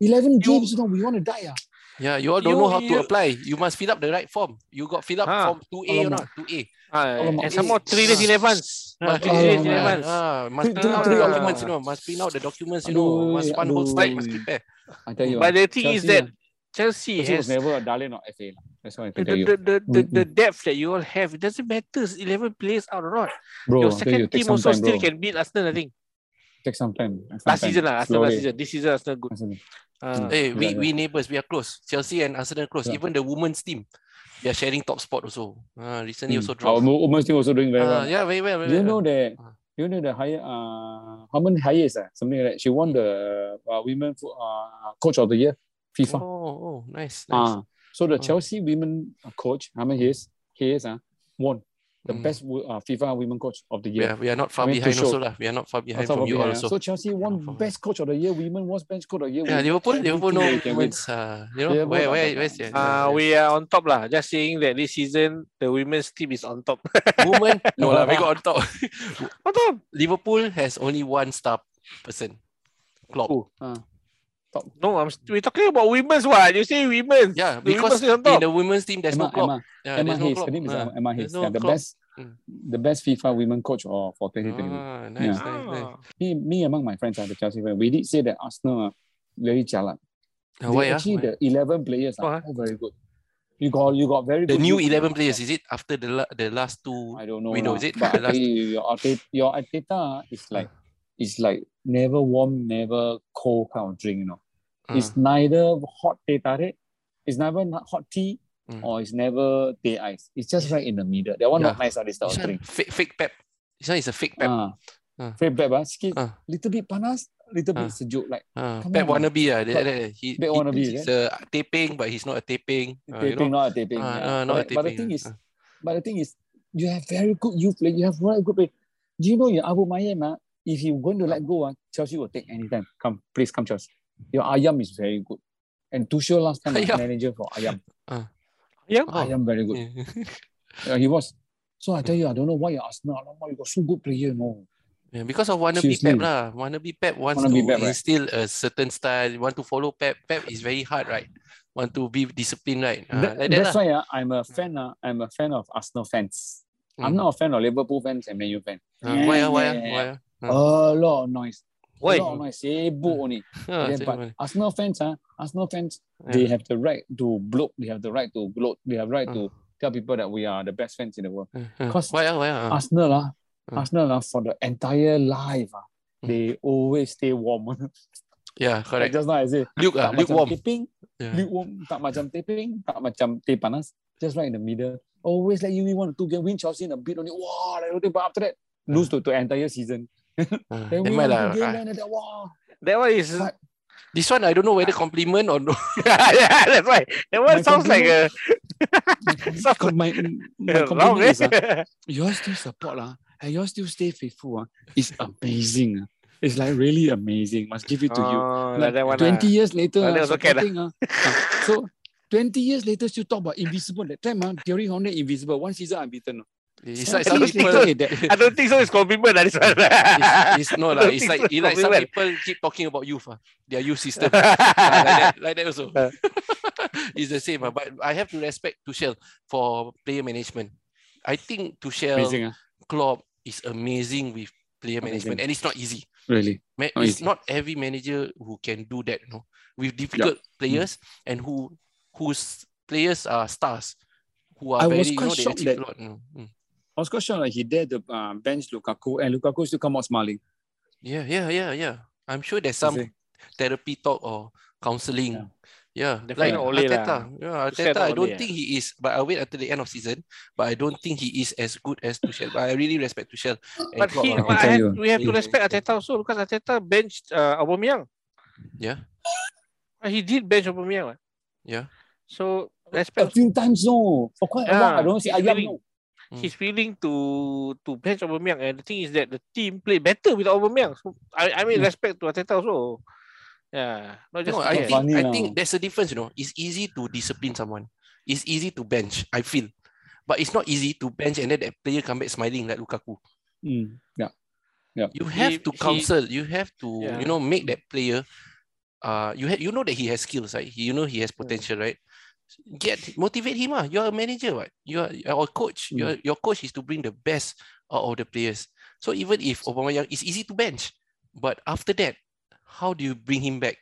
11 games, you know, we want to die. Ah. Yeah, you all don't You- know how to apply. You must fill up the right form. You got fill up Ah. form 2A or not? 2A. Ah, Alamak. and some more three days in advance. Ah, Must three days in advance. Ah, must Three- print out the documents, you know. Must print out the documents, you know. Must one whole slide must prepare. I tell you. But the thing is that ah, Chelsea Chelsea was has never a darling of FA. That's what I the, tell you. the, the, the, the depth that you all have. It doesn't matter. it's 11 players out or not. Bro, Your second you, team also time, still bro. can beat Arsenal, I think. Take some time. Some Last time. season lah. Arsenal last season. This season Arsenal good. Arsenal. Ah. Hey, we, yeah, we neighbors, we are close. Chelsea and Arsenal close. Yeah. Even the women's team, they are sharing top spot also. Ah, recently Mm. also Our dropped. wo- women's team also doing very Ah, well. yeah, very well. Very Do you well. know that? Ah. You know the higher uh how many highest uh, something like that. She won the uh, women uh, coach of the year, FIFA. Oh, oh, nice, nice. Ah, so the Oh. Chelsea women coach, how many years? Hayes uh, won the Mm. best wo- uh, FIFA women coach of the year. Yeah, we are not far I mean, behind also lah. We are not far behind Also from you all behind, uh, also. So Chelsea won Ah, for- best coach of the year. Women was best coach of the year. Yeah. Liverpool, Liverpool no Everything they can win. women's. Uh, you know, Yeah, where, both where, are- where's yeah, Uh, we are on top lah. Just saying that this season the women's team is on top. (laughs) women? No lah, we got on top. on top. Liverpool has only one star person. Klopp. Who? Ah, No, I'm we're talking about women's what? You say women's. Yeah, The because women's in the women's team there's Emma, no Klopp. Emma, Yeah, Emma there's no Klopp. Her name is Ah, Emma Hayes. no yeah, the Klopp. best, Mm. the best FIFA women coach of, for 2021. Ah, nice, Yeah. nice, nice. Me, me among my friends are the Chelsea fans. We did say that Arsenal are very jalat. Ah, why, ah? actually Why? the eleven players are Why? all very good. You got you got very good. The good new eleven players. players is it after the la- the last two? I don't know. window, know is it? But (laughs) The last- your Arteta, your Arteta is like it's like never warm, never cold kind of drink. You know, Ah, it's neither hot teh tarik, it's never hot tea, Mm. or it's never teh ice. It's just right in the middle. That one not Yeah. nice. ah, This type of drink. fake fake pep. This one is a fake pep. Ah, Ah. Very bad, ah. Sikit, Ah. little bit panas, little bit Ah. sejuk. Like Come pep wannabe But- that, he, Pep he wannabe, thinks it's a taping, but he's not a taping. You taping, know? not a taping. Ah, yeah. ah, not a but, but the taping, thing is, but the thing is, you have very good youth play. You have very good play. Do you know your Aubameyang, ah, if you're going to let go, ah, Chelsea will take anytime. Come, please come, Chelsea. Your Ayam is very good. And Tuchel last time was manager for Ayam. (laughs) Yeah. Oh. Ayam very good. Yeah. (laughs) Yeah, he was. So I tell you, I don't know why you're Arsenal. Alamak, you got so good player, no. Yeah, because of wannabe Seriously. Pep lah. Wannabe Pep wants Wannabe to Pep, right? instill a certain style. Want to follow Pep. Pep is very hard, right? Want to be disciplined, right? Ah, That- like that that's lah. why ah, I'm a fan. ah, I'm a fan of Arsenal fans. I'm Mm. not a fan of Liverpool fans and Man U fans. Ah, why ah, why ah, Yeah. why ah? A lot of noise. Why? A lot of noise. Sibuk only. Ah, Yeah, but one. Arsenal fans, ah, Arsenal fans, Yeah. they have the right to bloat. They have the right to gloat. They have right Uh. to tell people that we are the best fans in the world. Ah, ah. 'cause why why ah? Arsenal, Uh. Arsenal, ah, for the entire life, ah, Mm. they always stay warm. (laughs) Yeah, like correct. just now I say, Luke macam lukewarm. taping, Yeah. lukewarm, tak macam taping, tak macam teh panas, just right in the middle. Always like you one or two game, win Chelsea in a bit only. Wow, like but after that, lose to the entire season. Ah, Then never win mind one lah. two game, Ah, then that. That one is But- This one I don't know whether compliment or no. (laughs) yeah, that's why. That one My sounds like a (laughs) (laughs) my, my wrong. compliment is, uh, eh? you all still support lah, and you all still stay faithful. Uh, it's amazing. Uh. It's like really amazing. Must give it to you. Oh, Like like that one. 20 ah. years later, Like can, ah. supporting, ah. Ah, so 20 years later, still talk about invisible. That time, uh, Thierry Henry invisible. One season unbeaten. It's like some people. think, okay, that- (laughs) I don't think so. It's compliment. That is one. It's, it's no (laughs) lah. don't It's like so. it's like some people keep talking about youth. Ah, their youth system. (laughs) Ah, like that, like that also. Uh. it's the same. ah, But I have to respect Tuchel for player management. I think Tuchel amazing. ah. Klopp is amazing with player Amazing. management, and it's not easy. Really. Ma- it's easy. not every manager who can do that, you know, with difficult players and who whose players are stars, who are I very, was you quite know, shocked that- lot. you know. Mm. I was quite shocked like he dared to uh, bench Lukaku and Lukaku still come out smiling. Yeah, yeah, yeah, yeah. I'm sure there's some see. therapy talk or counseling. Yeah, Definitely like not Ole Arteta. lah. Yeah, Tuchel Arteta. I don't Ole, think he is, but I'll wait until the end of season. But I don't think he is as good as Tuchel. But I really respect Tuchel. and But he, but I tell had, we have to Yeah. respect Arteta also because Arteta benched uh, Aubameyang. Yeah, He did bench Aubameyang. what. yeah. So respect. A respect. few times, no. For quite a Yeah, while, I don't see he's Ayam, willing. No. Mm. He's willing to to bench Aubameyang, and the thing is that the team played better with Aubameyang. So I I mean Yeah. respect to Ateta also. Yeah, not just No, I yeah. think funny I lah. think there's a difference, you know. It's easy to discipline someone. It's easy to bench, I feel. But it's not easy to bench and then that player come back smiling like Lukaku. Mm, yeah. You have He- to he- counsel, you have to, Yeah. you know, make that player uh you have you know that he has skills, right? He, you know he has potential, right? Get motivate him. Ah. You're a manager, right? You're or coach. Mm. Your your coach is to bring the best out of the players. So even if Aubameyang is easy to bench, but after that, how do you bring him back?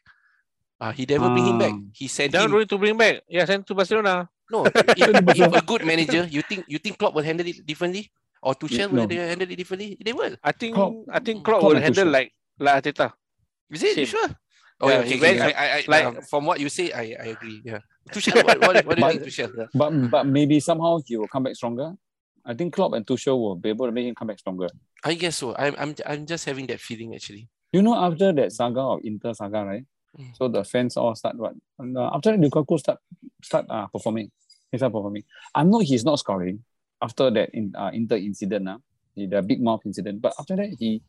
Uh, he never bring him back. Ah. He sent him worry to bring back. Yeah, send to Barcelona. no, (laughs) if, if a good manager, you think you think Klopp will handle it differently, or Tuchel will No. they handle it differently? They will. I think Klopp- I think Klopp Klopp will and handle Tuchel. like like Ateta. Is it? You Same. sure? Oh Yeah, yeah, okay, he okay. I, I, I, like- from what you say, I, I agree. Yeah. Tuchel, (laughs) what, what, what do you But- think, Tuchel? But but maybe somehow he will come back stronger. I think Klopp and Tuchel will be able to make him come back stronger. I guess so. I'm, I'm, I'm just having that feeling actually. You know, after that saga of Inter saga, right? Mm. So the fans all start what? Uh, after that, Lukaku start start uh, performing. He start performing. I know he's not scoring after that in uh, Inter incident, uh, the big mouth incident. But after that, he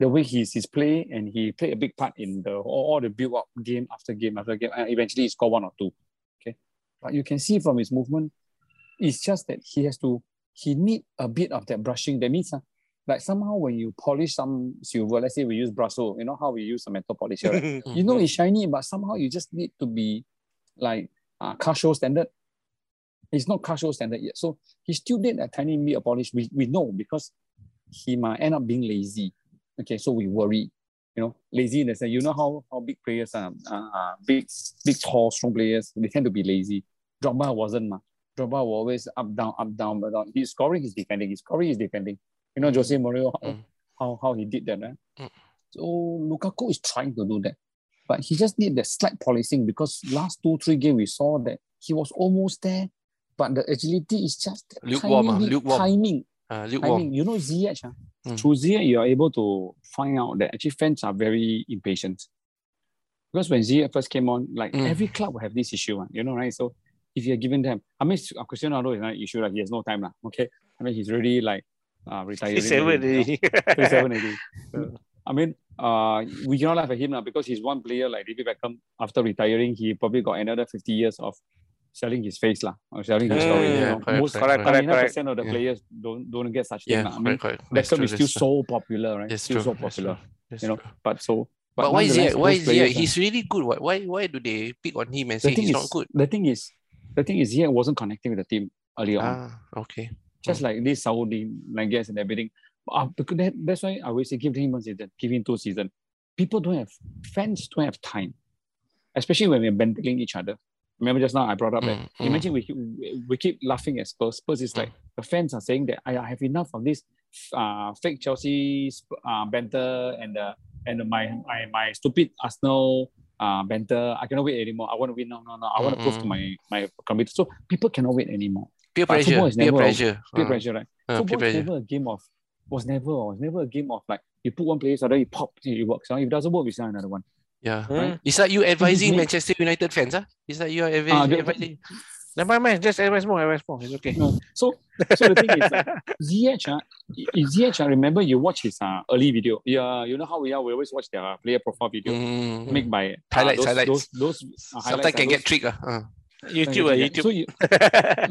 the way he's his play and he played a big part in the all, all the build up game after game after game. And eventually, he scored one or two. Okay, but you can see from his movement, it's just that he has to. He need a bit of that brushing. That means. Uh, like somehow when you polish some silver, let's say we use Brussels, you know how we use a metal polisher, right? (laughs) you know it's shiny, but somehow you just need to be like uh, car show standard. It's not car show standard yet. So he still did a tiny bit of polish. We, we know because he might end up being lazy. Okay, so we worry. You know, lazy in the sense, you know how, how big players are, uh, big, big, tall, strong players, they tend to be lazy. Drogba wasn't, ma. Drogba was always up, down, up, down, but down. He's scoring, he's defending. He's scoring, he's defending. You know, Jose Mourinho, how, Mm. how, how he did that, right? Mm. So Lukaku is trying to do that. But he just need that slight policing because last two, three games we saw that he was almost there, but the agility is just Lukewarm, ah, bit lukewarm. timing. Uh, lukewarm. Timing. You know Ziyech, ah? Mm. through Ziyech, you are able to find out that actually fans are very impatient. Because when Ziyech first came on, like Mm. every club will have this issue, ah, you know, right? So if you're giving them, I mean, uh, Cristiano Ronaldo is not an issue, like he has no time, lah. okay? I mean, he's really like uh, retired. Seven already. 27 already. (laughs) I mean, uh, we cannot laugh at him now because he's one player like David Beckham. After retiring, he probably got another 50 years of selling his face, lah, or selling his story. you yeah, know. correct, Most, correct, correct, 99% of the Yeah. players don't don't get such Yeah, thing. lah. I mean, correct, correct. That's Beckham is still so popular, right? That's still true. so popular. that's you know. true. But so, But, why is he? Why is he? ah, He's really good. What? Why? Why do they pick on him and the say he's is, not good? the thing is, the thing is, he wasn't connecting with the team earlier on. Ah, okay. just like this Saudi Nagas and everything. Uh, because that, that's why I always say give him one season, give him two season. People don't have fans don't have time, especially when we're bantering each other. Remember just now I brought up that Mm, mm. imagine we, we we keep laughing at Spurs. Spurs is like the fans are saying that I, I have enough of this uh, fake Chelsea uh, banter and the and my my my stupid Arsenal uh, banter. I cannot wait anymore. I want to win No, no, no. I want to prove to Mm, my my computer. So people cannot wait anymore. Peer But pressure. is Peer never a- pressure. Peer Ah, pressure, right? peer Football is pressure. never a game of was never was never a game of like you put one player, suddenly you pop, it works. If it doesn't work, we sign another one. Yeah. Hmm. It's like you advising (laughs) Manchester United fans, huh? It's like you are advi- Ah, the- advising. Never mind, just advise more, advise more. It's okay. No. So, so the thing is, uh, Ziyech, uh, Ziyech, uh, remember you watch his uh, early video. Yeah, you know how we are. We always watch their player profile video Mm. made by uh, Highlights, those, highlights. Those, those uh, Sometimes can are get tricked. Uh. uh. YouTube, uh, YouTube. So you,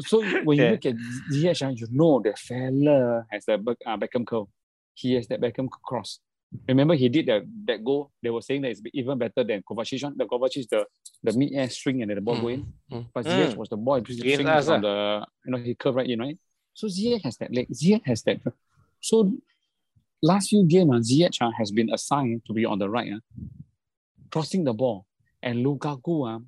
(laughs) so when you Yeah. look at Ziyech, uh, you know the fella has the uh, Beckham curl. He has that Beckham cross. Remember, he did that that goal. They were saying that it's even better than Kovacic. one. The Kovacic, the the mid air string and then the ball Mm, go in. mm. But Ziyech Mm. was the ball Against string us, the you know he curved right in right. So Ziyech has that leg. Ziyech has that. So last few games, uh, Ziyech uh, has been assigned to be on the right, uh, crossing the ball, and Lukaku, uh,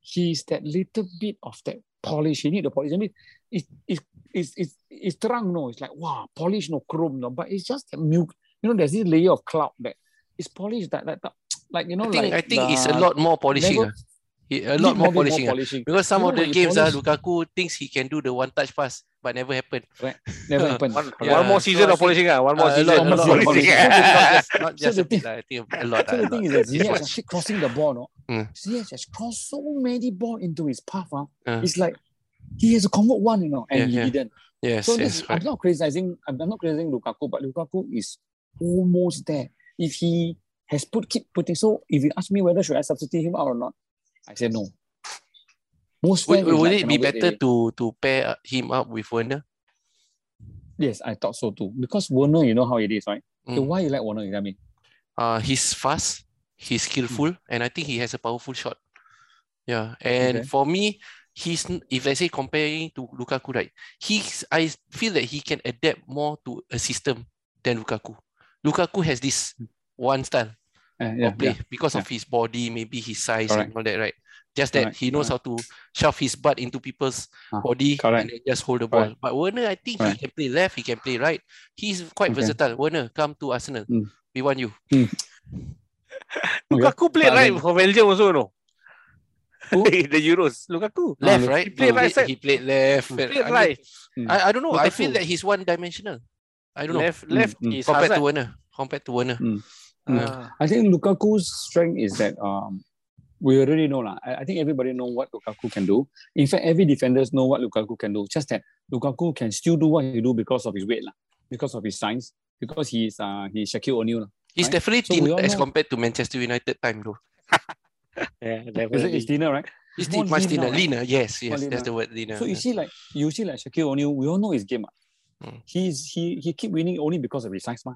he's that little bit of that polish. He need the polish. I mean, it's it's it's it's, it's terang, no. It's like wow, polish, no chrome, no. But it's just that milk. You know, there's this layer of cloud that is polished. That that, that like you know, I think like I think it's a lot more polishing. level- ah. A lot more bit polishing. ah. polishing. Because some You of the games, ah, polish- Lukaku thinks he can do the one touch pass, but never happened. Never (laughs) happened. One, Yeah, one more season I of polishing. ah. One more Uh, season lot, of lot more of polishing. polishing. (laughs) polishing. (laughs) Not So just the a bit, thing- lah. I think a lot. So the a thing is that Too actually crossing the ball, no? Mm. Ziyech has crossed so many ball into his path. Uh. Uh. It's like he has a convert one, you know, and Yeah, he yeah. didn't. Yes, So yes, this, I'm not criticizing. I'm I'm not criticizing Lukaku, but Lukaku is almost there. If he has put keep putting, so if you ask me whether should I substitute him out or not, I say no. Most Would, would like, it be better to to pair him up with Werner? Yes, I thought so too. Because Werner, you know how it is, right? So Mm. why you like Werner? You tell me. Uh, he's fast, he's skillful, and I think he has a powerful shot. Yeah, and Okay. for me, he's if let's say comparing to Lukaku, right? He's I feel that he can adapt more to a system than Lukaku. Lukaku has this one style Uh, yeah, of play yeah. because of his body, maybe his size Correct. and all that, right? Just that Correct, he knows how to shove his butt into people's Ah, body correct. and then just hold the ball. But Werner, I think Correct. he can play left, he can play right. He's quite Okay. versatile. Werner, come to Arsenal. Mm. We want you. (laughs) Lukaku played But right for Belgium also, no? Who? (laughs) the Euros. Lukaku. Left, right? he played He right side. He played left. Played I mean, right. I, I don't know. I feel that he's one dimensional. I don't. Left, Mm, left mm. is compared to Werner. Compared to Werner. Mm. Ah. I think Lukaku's strength is that um, we already know lah. I, I think everybody know what Lukaku can do. In fact, every defenders know what Lukaku can do. Just that Lukaku can still do what he do because of his weight lah, because of his size, because he's uh he's Shaquille O'Neal. lah. He's Right. definitely So we thinner as know- compared to Manchester United time though. (laughs) Yeah, (laughs) definitely. is thinner, right? He's More much lean thinner. Leaner, yes, yes. leaner. That's the word leaner. So you see like you see like Shaquille O'Neal, we all know his game. ah. Mm. He's he he keep winning only because of his size. Ma.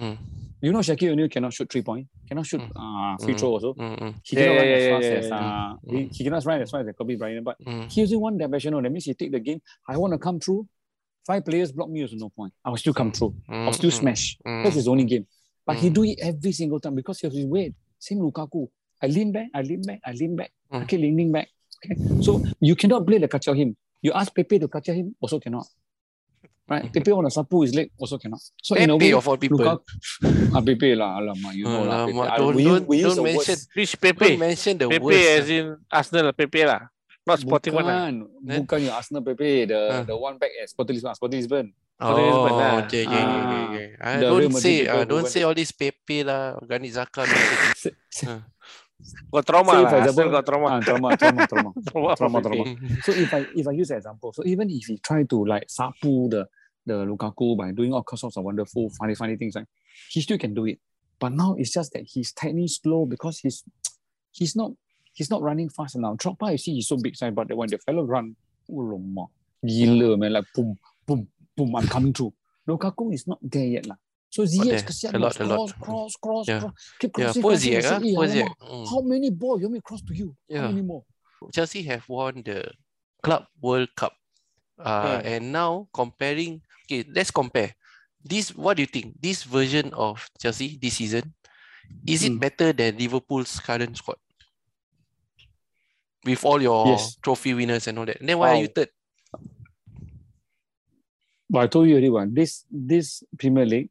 Mm. You know Shaquille O'Neal cannot shoot three point, cannot shoot Mm. uh, free Mm. throw also. He Yeah, cannot yeah, run as yeah, fast as yeah. uh, he, he cannot run as fast as Kobe Bryant, but mm. He's using one dimensional. That means he take the game. I want to come through. Five players block me, also no point. I will still come through. I'll still Mm, smash. mm, That's his only game. But he do it every single time because he has his weight. Same Lukaku. I lean back, I lean back, I lean back. I keep leaning back. Okay. So you cannot play the kacau him. You ask Pepe to catch him, also cannot. Right? Mm. Pepe want to sapu his leg, also cannot. So in a Pepe way, of all people. Lukaku, ah, Pepe lah, alamak, you know lah. Pepe. Alamak, Ah, don't- don't- we don't the mention words- Which Don't Pepe? mention the Pepe worst. as in Arsenal Pepe lah. Not Sporting one lah. Bukan, Then? bukan yang Arsenal Pepe, the Ah. the one back at Sporting Lisbon, Sporting Lisbon. Oh, Lisbon lah. okay, okay, okay, okay, Ah, okay. Ah, don't say, ah, who don't say all this Pepe lah, se- (laughs) Ah. Got trauma Say lah. example- got trauma. Ah, trauma, trauma, trauma. (laughs) Trauma, trauma, Pepe. trauma. So if I if I use an example, so even if he try to like sapu the the Lukaku by doing all sorts of wonderful, funny, funny things, like he still can do it. But now it's just that he's tightly slow because he's (tsk) he's not he's not running fast enough. Drogba, you see, he's so big size, but when the fellow run, oh lama, gila man, like boom, boom, boom, I'm coming through. Lukaku is not there yet lah. So. Ziyech kesian A lot, must a lot. cross, cross, cross, Yeah. cross, keep Yeah, crossing, poor crossing. Ziyech, ah, "Eh, poor Ziyech. Mm. How many ball you want me to cross to you? Yeah. How many more? Chelsea have won the Club World Cup. Uh, Hmm. And now comparing, okay, let's compare. This, what do you think? This version of Chelsea this season, is it Hmm. better than Liverpool's current squad? With all your Yes. trophy winners and all that. Then why are you third? But I told you already one. This this Premier League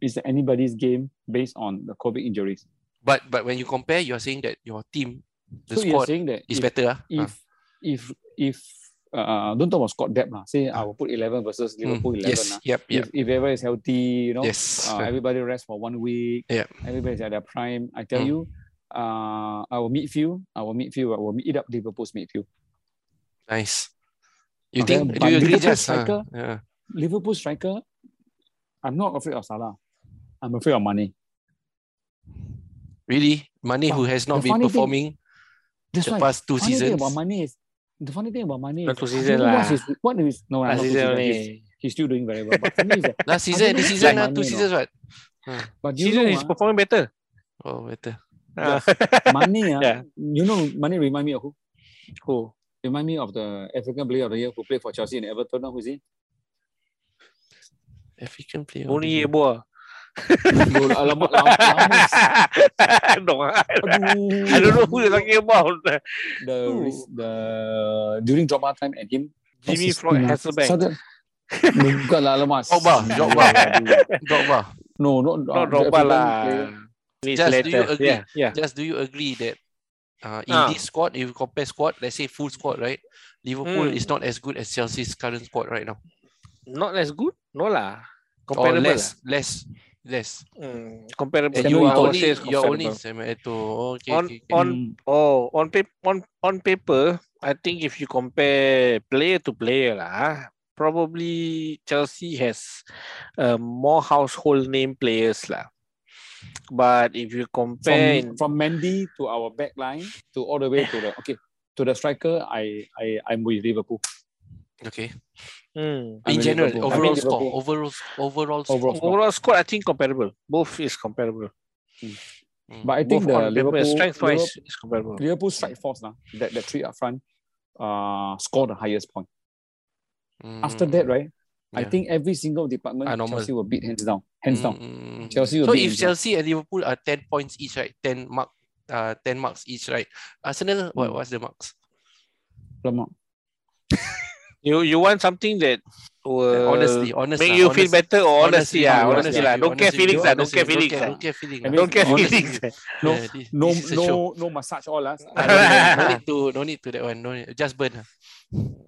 is anybody's game based on the COVID injuries. But but when you compare, you are saying that your team, the so squad saying that is if, better. ah? if if if uh, don't talk about squad depth lah. Say I will put eleven versus Ah. Mm, Liverpool eleven. Yes, lah. yep, yep. If if everyone is healthy, you know, Yes. uh, everybody rest for one week. Yeah. Everybody's at their prime. I tell Mm. you, uh, our midfield, our midfield will eat up Liverpool's midfield. Nice. You Okay, think? Do you agree, Liverpool? Huh? striker- Yeah. Liverpool striker, I'm not afraid of Salah. I'm afraid of Mane. Really? Mane, who But has not been thing- performing That's the past two funny thing seasons. about Mane is the funny thing about Mane is two I season don't what's lah. his, what is no, Last not season season. He's, only. he's still doing very well. But for me, is that, (laughs) (laughs) Last season, this season, why Mane, two seasons, what? but you Season know, is performing better. Oh, better. Ah. Mane, ah, Yeah. you know, Mane remind me of who? Who? Remind me of the African player of the year who played for Chelsea and Everton. Now, who's he? African player. of Only the. Yeboah. No, alamak, lama, lama. no, I, Aduh. I don't know who you're talking about. The, the during drama time and him. Jimmy ah? Hasselbank. Sudden- (laughs) Bukan lah, alamak. Drogba, Drogba. Drogba. No, not, Not uh, Drogba lah. Just, do later. you agree? Yeah, yeah. Just do you agree that uh, in Ah. this squad, if you compare squad, let's say full squad, right? Liverpool Mm. is not as good as Chelsea's current squad right now. Not as good? No lah. Or Comparable. less, less, less. Mm. And Semi you only, you're only semi Eto'o. Okay, On- okay, on Mm. Oh, on paper, on on paper, I think if you compare player to player lah, probably Chelsea has uh, more household name players lah. But if you compare, in, from, from Mendy to our back line to all the way to the okay to the striker, I I I'm with Liverpool. Okay. Hmm. In general, Liverpool. I overall mean score, Liverpool. overall, overall score. Overall score. overall squad, I think comparable. Both is comparable. Mm. But I think Both the Liverpool strength wise Liverpool, is comparable. Liverpool strike force now that the three up front uh score the highest point. After that, Mm. right? I think every single department Ah, normal. Chelsea will beat hands down. Hands down. Mm. Chelsea will So beat if hands down. Chelsea and Liverpool are 10 points each, right? 10 mark uh 10 marks each, right? Arsenal, what Mm. what's the marks? Alamak. You you want something that will honestly, honest. make lah, you feel better or honestly, yeah, honestly, honestly, lah. Don't care honestly, feelings, lah. Don't care feelings, Don't care, don't care feelings. I lah. Don't care feelings. No, Yeah, this- (laughs) No, this is a show. no, no massage all us. Ah, (laughs) no, need- no need to, no need to that one. No, just burn. ah.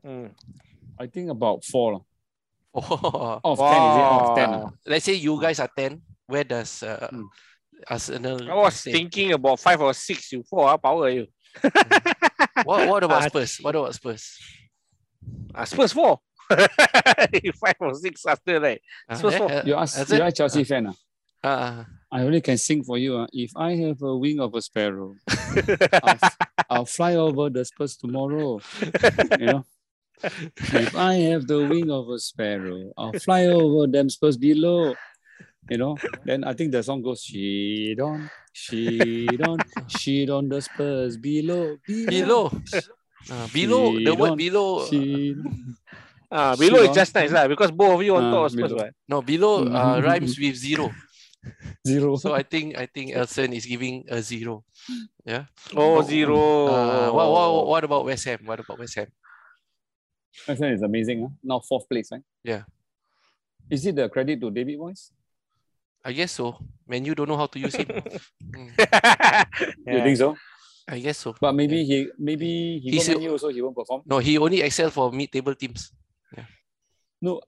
Mm. I think about four. lah. Oh. Out of ten, is it? Out of ten. Wow. Let's say you guys are 10. Where does uh, Hmm. Arsenal? I was stay? thinking about five or six. You four, ah, power you. (laughs) What, what about Spurs? What about Spurs? Ah, Spurs four. (laughs) five or six after right. Ah, Spurs four. uh, You are, you it? are Chelsea fan. ah. ah, I only can sing for you. ah. If I have a wing of a sparrow, (laughs) I'll, I'll fly over the Spurs tomorrow. You know? If I have the wing of a sparrow, I'll fly over them Spurs below. You know? Then I think the song goes, she don't, she don't, she don't the Spurs below. below. Ah, below the word Shidon. below. She, Ah, below is just nice lah because both of you on Ah, top of Spurs, right? No, below uh, Mhm. rhymes with zero. (laughs) zero. So I think I think Elson is giving a zero. Yeah. Oh, Oh, zero. Uh, what, what what about West Ham? What about West Ham? West Ham is amazing. Huh? Now fourth place, right? Yeah. Is it the credit to David Moyes? I guess so. Man, you don't know how to use him. Mm, (laughs) You think so? I guess so. But maybe he maybe he He's got a- also he won't perform. No, he only excel for mid-table teams. Yeah. No,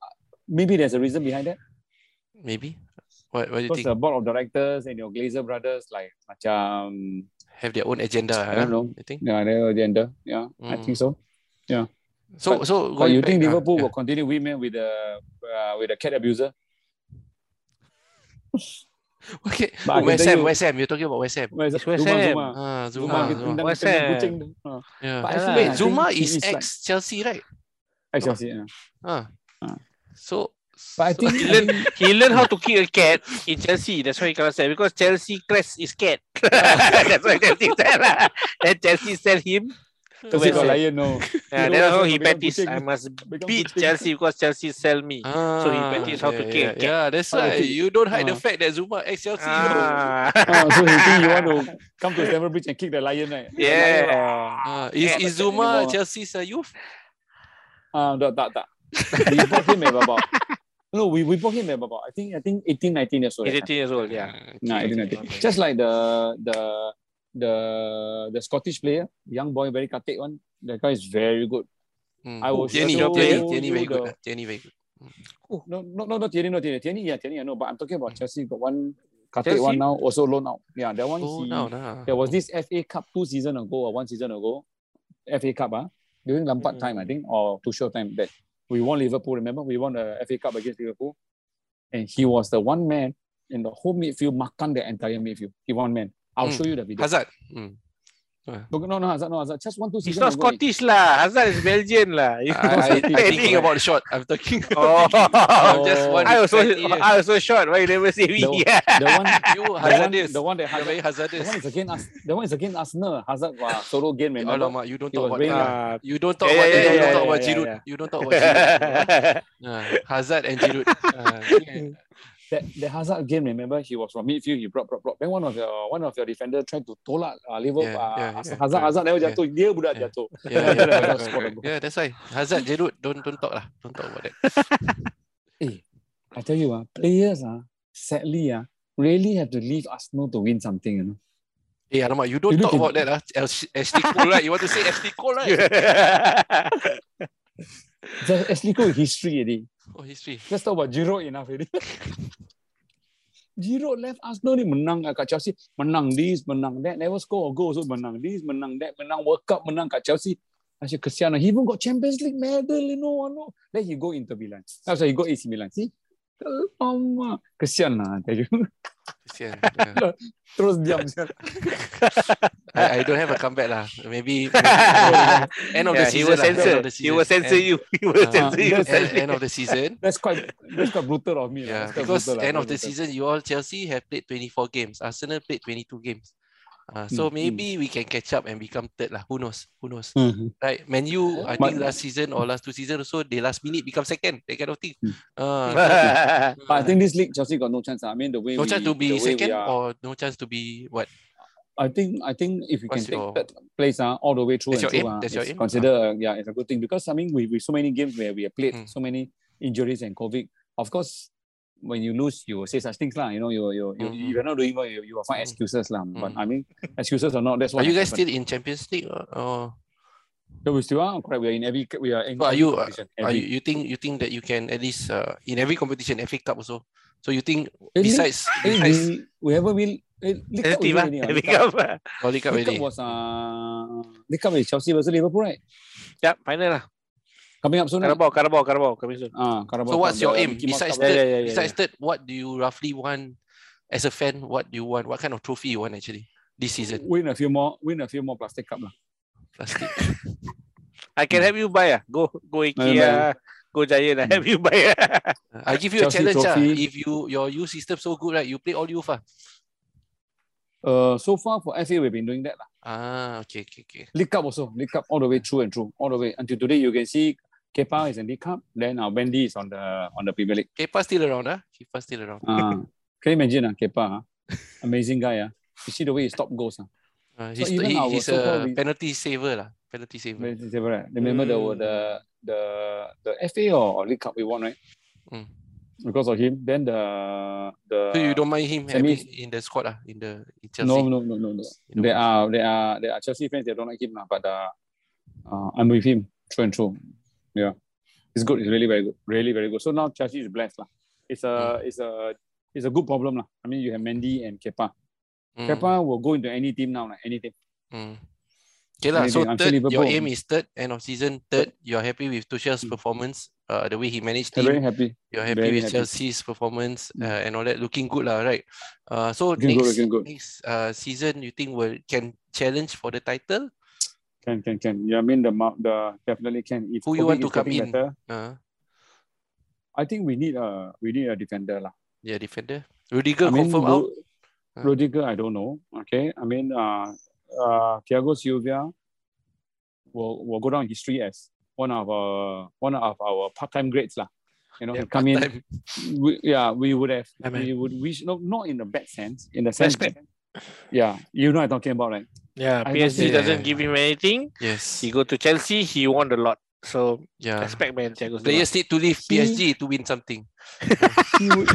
maybe there's a reason behind that. Maybe. What What do you Because think? the board of directors and your Glazer brothers like macam Have their own agenda. I don't know. You think? Yeah, their agenda. Yeah, I Mm. think so. Yeah. So But- so. But you back, think Liverpool yeah. will continue women with the uh, with the cat abuser? (laughs) (laughs) Okay. But I can West tell Ham. you- West Ham. You're talking about West Ham. Where's It's West Zouma, Ham. Zouma. Ah, Zouma, Zouma. kita Zouma. tendang- West tendang Ham. kucing tu. Ah. Yeah. But I Yeah feel lah. Wait, like I Zouma think he is is like- ex Chelsea, right? I Chelsea. Yeah. Ah. Ah. So. But I so- think He learned, he learned how to kick a (laughs) cat in Chelsea. That's why he cannot sell because Chelsea crest is cat. (laughs) That's why Chelsea sell. lah. Then Chelsea sell him. West got Ham. lion no. Yeah, then why how so he practice. I must beat. Chelsea because Chelsea sell me. Ah, So he practice how to yeah, kick a yeah. Yeah, that's to why you don't hide the Ah. fact that Zuma ex Chelsea. Ah. Ah, so he think you want to come to Stamford Bridge and kick the lion, right? Yeah. Ah, is Yeah, is Zuma anymore. Chelsea's uh, youth? Ah, tak, tak, tak. we bought him at about no, we, we bought him at about I think I think 18, 19 years old. He's that time. 18 years old, yeah. Nah, okay, 18, okay. 19. Just like the the the the Scottish player, young boy, very katik one. That guy is very good. Mm. I will Tierney, show Tierney, Tierney very the- good. Tierney very good. No, no, no, not Tierney, not Tierney. Tierney, yeah, Tierney, I know. But I'm talking about Chelsea. Got one Kate one now also loan out. Yeah, that one Oh, he, now, now. there was this FA Cup two season ago or one season ago, FA Cup ah, during Lampard time I think or Tuchel time that we won Liverpool. Remember we won the FA Cup against Liverpool, and he was the one man in the whole midfield makan the entire midfield. He one man. I'll Mm. show you the video. Hazard. Mm. No, no, no, Hazard, no, Hazard. Just one two He's season not ago. Scottish lah. Hazard is Belgian lah. (laughs) You I, I, I Scottish. thinking about the shot. I'm talking. (laughs) Oh, I'm just one. I was so fatty, yeah. I was so short. Why you never say me? The, (laughs) the one, You the one, hazardous. the one that You're very Hazard, the hazardous. one is against us. The one is against Arsenal. Hazard was solo game. Remember? Alamak, you don't talk about. Ah, You don't talk Yeah, about yeah, that. You don't talk about Giroud. You don't talk about Giroud. Ah, Hazard and Giroud. Ah, that the Hazard game, remember, he was from midfield, he brought, brought, brought. Then one of your one of your defender tried to tolak uh, Liverpool, Yeah, uh, yeah, Hazard, yeah, Hazard, correct. Hazard never Yeah. jatuh, dia budak Yeah. jatuh. Yeah, yeah, (laughs) correct. the yeah, that's why Hazard, Giroud, don't don't talk lah. Don't talk about that. (laughs) I tell you, uh, players, uh, sadly, uh, really have to leave Arsenal to win something, you know. Hey, alamak, you don't You talk about that lah. Ashley Cole, right? You want to say Ashley Cole, right? (laughs) Ashley Cole history already. Oh, history. Let's talk about Giroud enough already. (laughs) Giroud left Arsenal ni menang kat Chelsea, menang this, menang that, never score a goal so menang this, menang that, menang World Cup, menang kat Chelsea. Asyik kesian lah. He even got Champions League medal, you know. No. Then he go Inter Milan. Oh, sorry, he go AC Milan. See? Alamak. Kesian lah, I tell you. Kesian. (laughs) Yeah. Terus diam. (laughs) I, I don't have a comeback lah. Maybe, maybe (laughs) end of the Yeah, he season. will lah. End censor. of the He will censor End- you. He will Ah, censor you. End, end of the season. That's quite, that's quite brutal of me. Yeah, because brutal lah, end of the brutal. season, you all Chelsea have played 24 games. Arsenal played 22 games. Uh, so Mm, maybe we can catch up and become third lah. Who knows? Who knows? Mhm. Right? Man U, I But- think last season or last two seasons also, they last minute become second. That kind of thing. (laughs) Mm. Uh, But I think this league, Chelsea got no chance. ah. I mean, the way no we, chance to be second are- or no chance to be what? I think I think if we What's can take your- third place uh, all the way through That's and your through, aim? uh, That's your it's aim? consider uh, yeah it's a good thing because I mean we with so many games where we have played Mm. so many injuries and COVID, of course when you lose you will say such things lah. You know you you, you Mhm. if you're not doing well you, you will find Mm. excuses lah. But Mm. I mean excuses or not, that's Are what you guys happened. still in Champions League or, No, we still are correct. We are in every we are in So are every you- are every- you, you think you think that you can at least uh, in every competition, FA Cup also? So you think Eh, League- besides eh, besides we, we haven't win eh, League Cup we team, win already, League League Cup. Cup. or League Cup League Cup already? was uh League Cup with Chelsea versus Liverpool, right? Yep, final lah. Coming up soon. right? Carabao, Carabao, Carabao coming soon. Ah, Carabao So what's your aim besides Cup. third? Yeah, yeah, yeah, besides third, what do you roughly want as a fan? What do you want? What kind of trophy you want actually this season? win a few more, win a few more plastic cup lah. Plastic. (laughs) I can help you buy ah. Go go IKEA, go Giant. I help you buy. ah. (laughs) I give you a Chelsea challenge. ah. If you your youth system so good, right? You play all youth. Ah, Uh, so far for FA we've been doing that lah. ah okay, okay, okay. League Cup also, League Cup all the way through and through, all the way until today. You can see Kepa is in League Cup, then uh, Mendy is on the on the Premier League. Kepa still around, ah? Kepa still around. Uh, can you imagine uh, Kepa? ah? Amazing guy. Uh. You see the way he stop goals. Uh. Uh, So he's even he, our he's a penalty saver lah. Penalty saver. Very safe, right? Remember the, Mm. the the the FA or, or League Cup we won, right? Mm. Because of him. Then the the So you don't mind him in the squad ah in the in Chelsea? No, no, no, no, no. You There are there are there are Chelsea fans that don't like him, lah, but uh, uh, I'm with him through and through. Yeah, it's good. It's really very good. Really very good. So now Chelsea is blessed, lah. It's a Mm. it's a it's a good problem, lah. I mean, you have Mendy and Kepa. Mm, Kepa will go into any team now, like any team. mm. Okay lah. So. Third, your aim is third. End of season, third. You're happy with Tuchel's Mm. performance, uh, the way he managed I'm team. very happy. You're happy very with happy. Chelsea's performance Mm. uh, and all that, looking good lah, right? Uh, so Looking next looking good. next uh, season, you think will can challenge for the title? Can can can. Yeah, I mean the the definitely can. If Who you want to come in? Better, Uh, I think we need a we need a defender, lah. yeah, defender. Rudiger I mean, confirm Ru- out. Huh? Rudiger, I don't know. Okay, I mean, uh, uh, Thiago Silva will will go down in history as one of our one of our part-time greats, lah. You know, Yeah, come in. We, yeah, we would have. Yeah, man. we would wish no, not in the bad sense. In the sense, Respect. that, yeah, you know what I'm talking about, right? Yeah, I PSG don't- doesn't give him anything. Yes. He go to Chelsea, he won a lot. So Yeah. respect man, Thiago Silva. Players need to leave He- PSG to win something. (laughs) Would,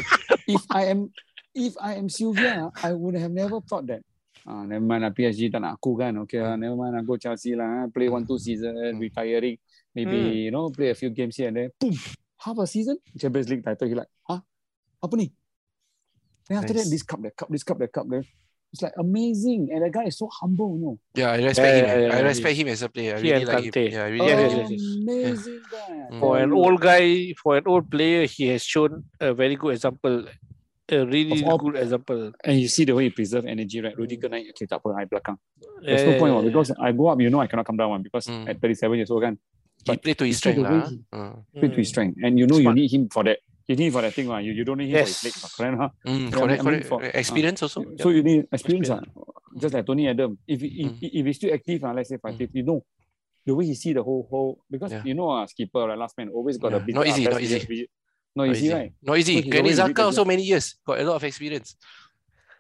if I am if I am Silva, I would have never thought that. Ah, never mind lah, PSG tak nak aku kan. Okay lah, never mind lah, go to Chelsea lah. Play one, two season, Hmm. retiring. Maybe, Hmm. you know, play a few games here and there. Boom! Half a season, Champions League title. He like, huh? Apa ni? Then after Nice. that, this cup, that cup, this cup, that cup, there. It's like amazing. And the guy is so humble, you know. Yeah, I respect Yeah, him. yeah, I yeah. respect him as a player. I He really and like him. Yeah, I really Yes, like yes, him. yes, yes. Amazing guy. Mm. For an Oh, old guy, for an old player, he has shown a very good example. A really all- good example. And you see the way he preserve energy, right? Rudiger naik, okay, tak apa, I belakang. There's Yeah, no point yeah, one yeah. because I go up, you know, I cannot come down one because Mm. at 37 years old, kan, He But played to his you see the strength. way lah. he- huh? Uh. play to his Mm. strength. And you know Smart. you need him for that. You need for that thing, right? You, you don't need him for his Yes. legs, correct? Huh? Mm, Yeah, correct, I mean correct. for- Experience also. So you need experience, ah. Experience. just like Tony Adam. If he, if, Mm. if he's still active, ah, let's say five, you know, the way he see the whole whole because Yeah. you know, uh, skipper, right, last man always got a Yeah. bit. Not uh, easy, not easy. Not easy, right? Not easy. So a Xhaka like also many years. Got a lot of experience.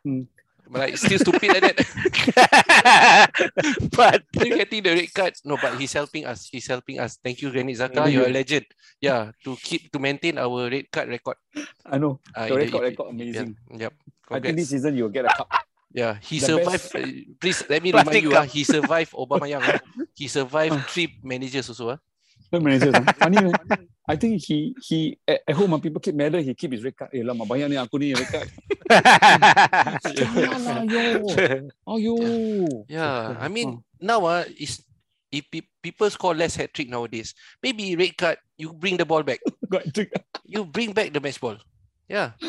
Mm. But like still stupid like that. (laughs) but Still getting the red card. No, but he's helping us. He's helping us. Thank you, Granit. Thank You're a legend. Yeah, to keep to maintain our red card record. I know. Uh, The in record, amazing. Yeah, Yep. I think this Congrats. season you'll get a cup. Yeah, he the survived. best- uh, please let me Plastic remind you. ah, he survived Obama Young. ah. He survived (laughs) three managers also. ah. No managers. ah. Funny, man. I think he he at, at home when people keep medal, he keep his red card. Eh, lama banyak ni aku ni red card. (laughs) Jangan lah, yo. Ayo. Yeah, I mean Oh. now ah is if people score less hat trick nowadays, maybe red card you bring the ball back. (laughs) You bring back the match ball. Yeah.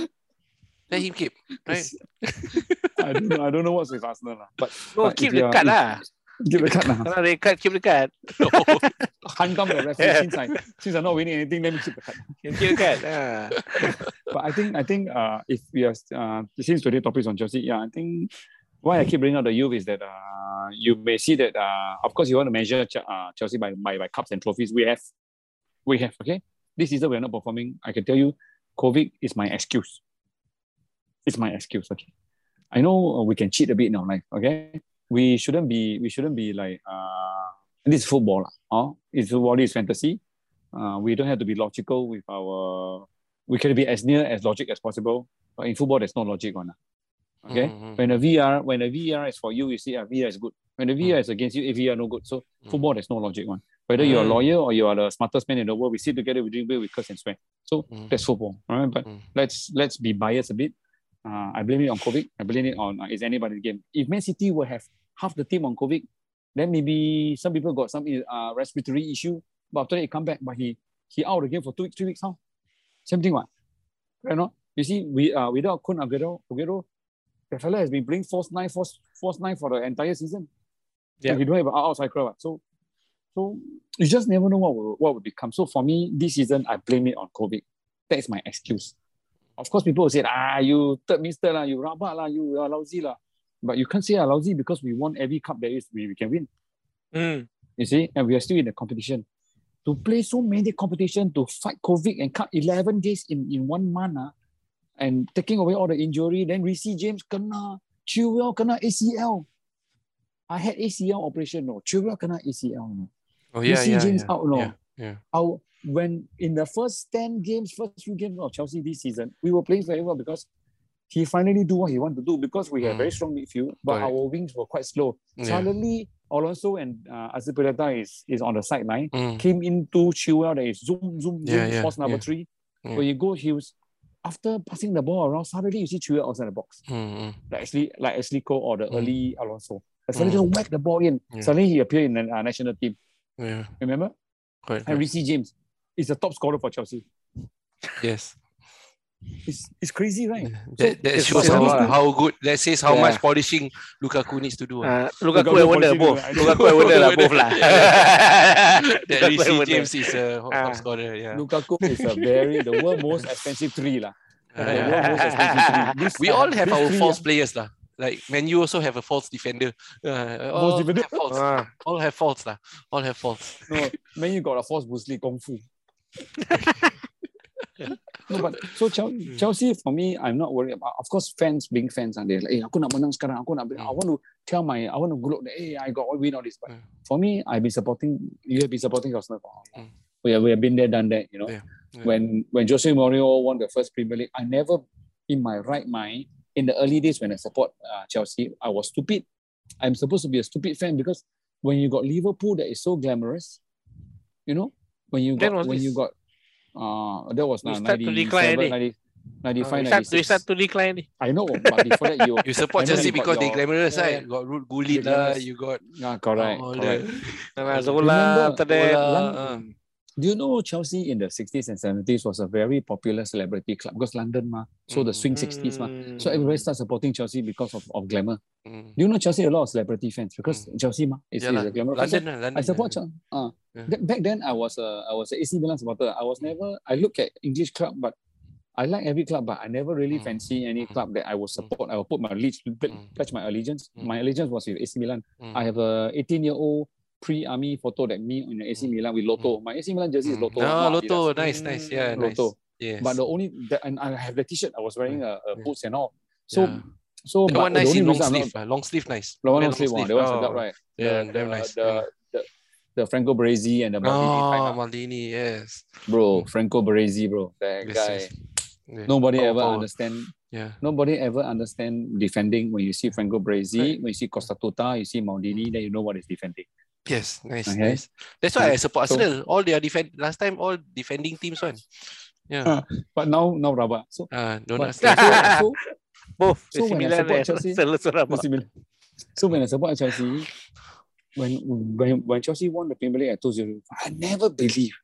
Let him keep. Right. (laughs) I don't know. I don't know what's with Arsenal lah. But no, But keep the card lah. Give the card lah. Kalau red card, keep the card. (laughs) (laughs) Hantam the referee since I since I'm not winning anything, let me keep the card. Keep the card. Ah. (laughs) But I think I think uh if we are uh since today topics on Chelsea, yeah, I think why I keep bringing out the youth is that uh you may see that uh of course you want to measure Ch- uh, Chelsea by, by by cups and trophies. We have we have okay. This season we are not performing. I can tell you, COVID is my excuse. It's my excuse. Okay, I know uh, we can cheat a bit in our life. Okay, we shouldn't be we shouldn't be like uh this is football. Oh, it's football. Is fantasy. Uh, we don't have to be logical with our we can be as near as logic as possible. But in football, there's no logic on. Okay. Mhm. When a VR, when a VR is for you, you see a VR is good. When a VR is against you, a VR no good. So Mm. football, there's no logic one. Whether you're a Mm. lawyer or you are the smartest man in the world, we sit together, we drink beer, we curse and swear. So Mm. that's football, right? But let's let's be biased a bit. Uh, I blame it on COVID. I blame it on uh, is anybody's game. If Man City will have half the team on COVID, then maybe some people got some uh, respiratory issue. But after that, he come back, but he he out of the game for two weeks, three weeks. How? Same thing, what? Right? No? You see, we uh without Kun Aguero, Aguero, the fella has been playing force nine, force false nine for the entire season. Yeah. And he don't have an outside crowd. So, so you just never know what will, what will become. So for me, this season, I blame it on COVID. That is my excuse. Of course, people will say, ah, you third mister lah, you rabak lah, you are lousy lah. But you can't say ah, lousy because we won every cup there is, we, we can win. Mm. You see, and we are still in the competition. To play so many competition to fight COVID and cut 11 days in, in one month, ah, and taking away all the injury, then Reece James kena, Chilwell kena ACL. I had ACL operation, no. Chilwell kena ACL, no. Oh yeah, Reece yeah, James yeah. out, no. Yeah, yeah. Our, when in the first 10 games, first few games of Chelsea this season, we were playing very well because he finally do what he want to do because we have Mm. very strong midfield, but Correct. our wings were quite slow. Yeah. Suddenly, Alonso and uh, Azpilicueta is, is on the sideline, Mm. came into Chilwell, that is zoom, zoom, Yeah, zoom, yeah, force number yeah. three. Yeah. When you go, he was, after passing the ball around, suddenly you see Chilwell outside the box, Mm, mm. like Ashley, like Ashley Cole or the Mm. early Alonso. And suddenly Mm. just whack the ball in. Suddenly he appeared in the uh, national team. Yeah, Remember? correct. And. Reece James is the top scorer for Chelsea. Yes. It's, it's crazy, right? That, that it's shows how, lah. how good. That says how Yeah. much polishing Lukaku needs to do. ah. Uh, Lukaku Lukaku and Werner policy both. juga. Lukaku and Werner lah both lah. (laughs) that Lukaku and James is a top Ah. scorer. Yeah. Lukaku is a very the world most expensive three lah. The Yeah. world most expensive three. (laughs) This- We all have our three, false ah, players lah. Like Man U also have a false defender. Uh, all defender? have faults. Ah. All have faults lah. All have faults. No, man, you got a false Bruce Lee Kung Fu. (laughs) no, but so Chelsea, (laughs) Chelsea for me, I'm not worried about. Of course, fans being fans and they're like, "Eh, aku nak menang sekarang. Aku nak. I want to tell my. I want to gloat that. Hey, I got all win all this." But Mm. for me, I've been supporting. You have been supporting Arsenal for how long? Mm. We have, we have been there, done that. You know, Yeah, yeah. when when Jose Mourinho won the first Premier League, I never, in my right mind, in the early days when I support uh, Chelsea, I was stupid. I'm supposed to be a stupid fan because when you got Liverpool that is so glamorous, you know, when you got when you got uh that was We now start to decline 97, already. 90 Uh, 95, we start, we 96. start to decline. ni. I know, but before that, you (laughs) You support Chelsea because they glamorous, yeah, right? yeah. You got Ruud Gullit lah, you got yeah, correct, all correct. the Uh, Zola remember after that. Zola, Lon- uh. Do you know Chelsea in the 60s and 70s was a very popular celebrity club because London, ma, so the Mm. swing 60s, ma. Mm. So everybody started supporting Chelsea because of, of glamour. Mm. Do you know Chelsea a lot of celebrity fans because Chelsea, ma, is, Yeah is a glamour. London, So London. I support. Chelsea. Uh, Yeah. back then, I was a I was a AC Milan supporter. I was never. I look at English club, but I like every club, but I never really Mm. fancy any Mm. club that I will support. I will put my allegiance, Mm. pledge my allegiance. Mm. My allegiance was with AC Milan. Mm. I have a 18 year old pre-army photo that me in the AC Mm. Milan with Lotto. My AC Milan jersey is Mm. Lotto. Not Lotto, nice, nice, yeah, Mm. nice. Lotto. Yes. But the only that, and I have the T-shirt. I was wearing a, a boots and all. So Yeah. so that one nice the in long I'm not- sleeve. ah, long sleeve nice. The one Wear long sleeve one. That Oh, was sedap, right? Yeah, the, damn nice. The, the, the Franco Baresi and the Maldini Oh. Maldini, yes. bro. Franco Baresi, bro. That Yes, guy. yes. Yeah. Nobody Power, ever power. understand. Yeah. Nobody ever understand defending when you see Franco Baresi, Right. when you see Costa Tota, you see Maldini, then you know what is defending. Yes, nice, Okay. nice. That's why I support So- Arsenal. All their defend last time, all defending teams one. Yeah. Ah. But now, now Rabak. So, Uh, don't but, understand. so, (laughs) Both So when I support Chelsea- so, similar. so when I support Chelsea, when when when Chelsea won the Premier League at 2-0, I never believed.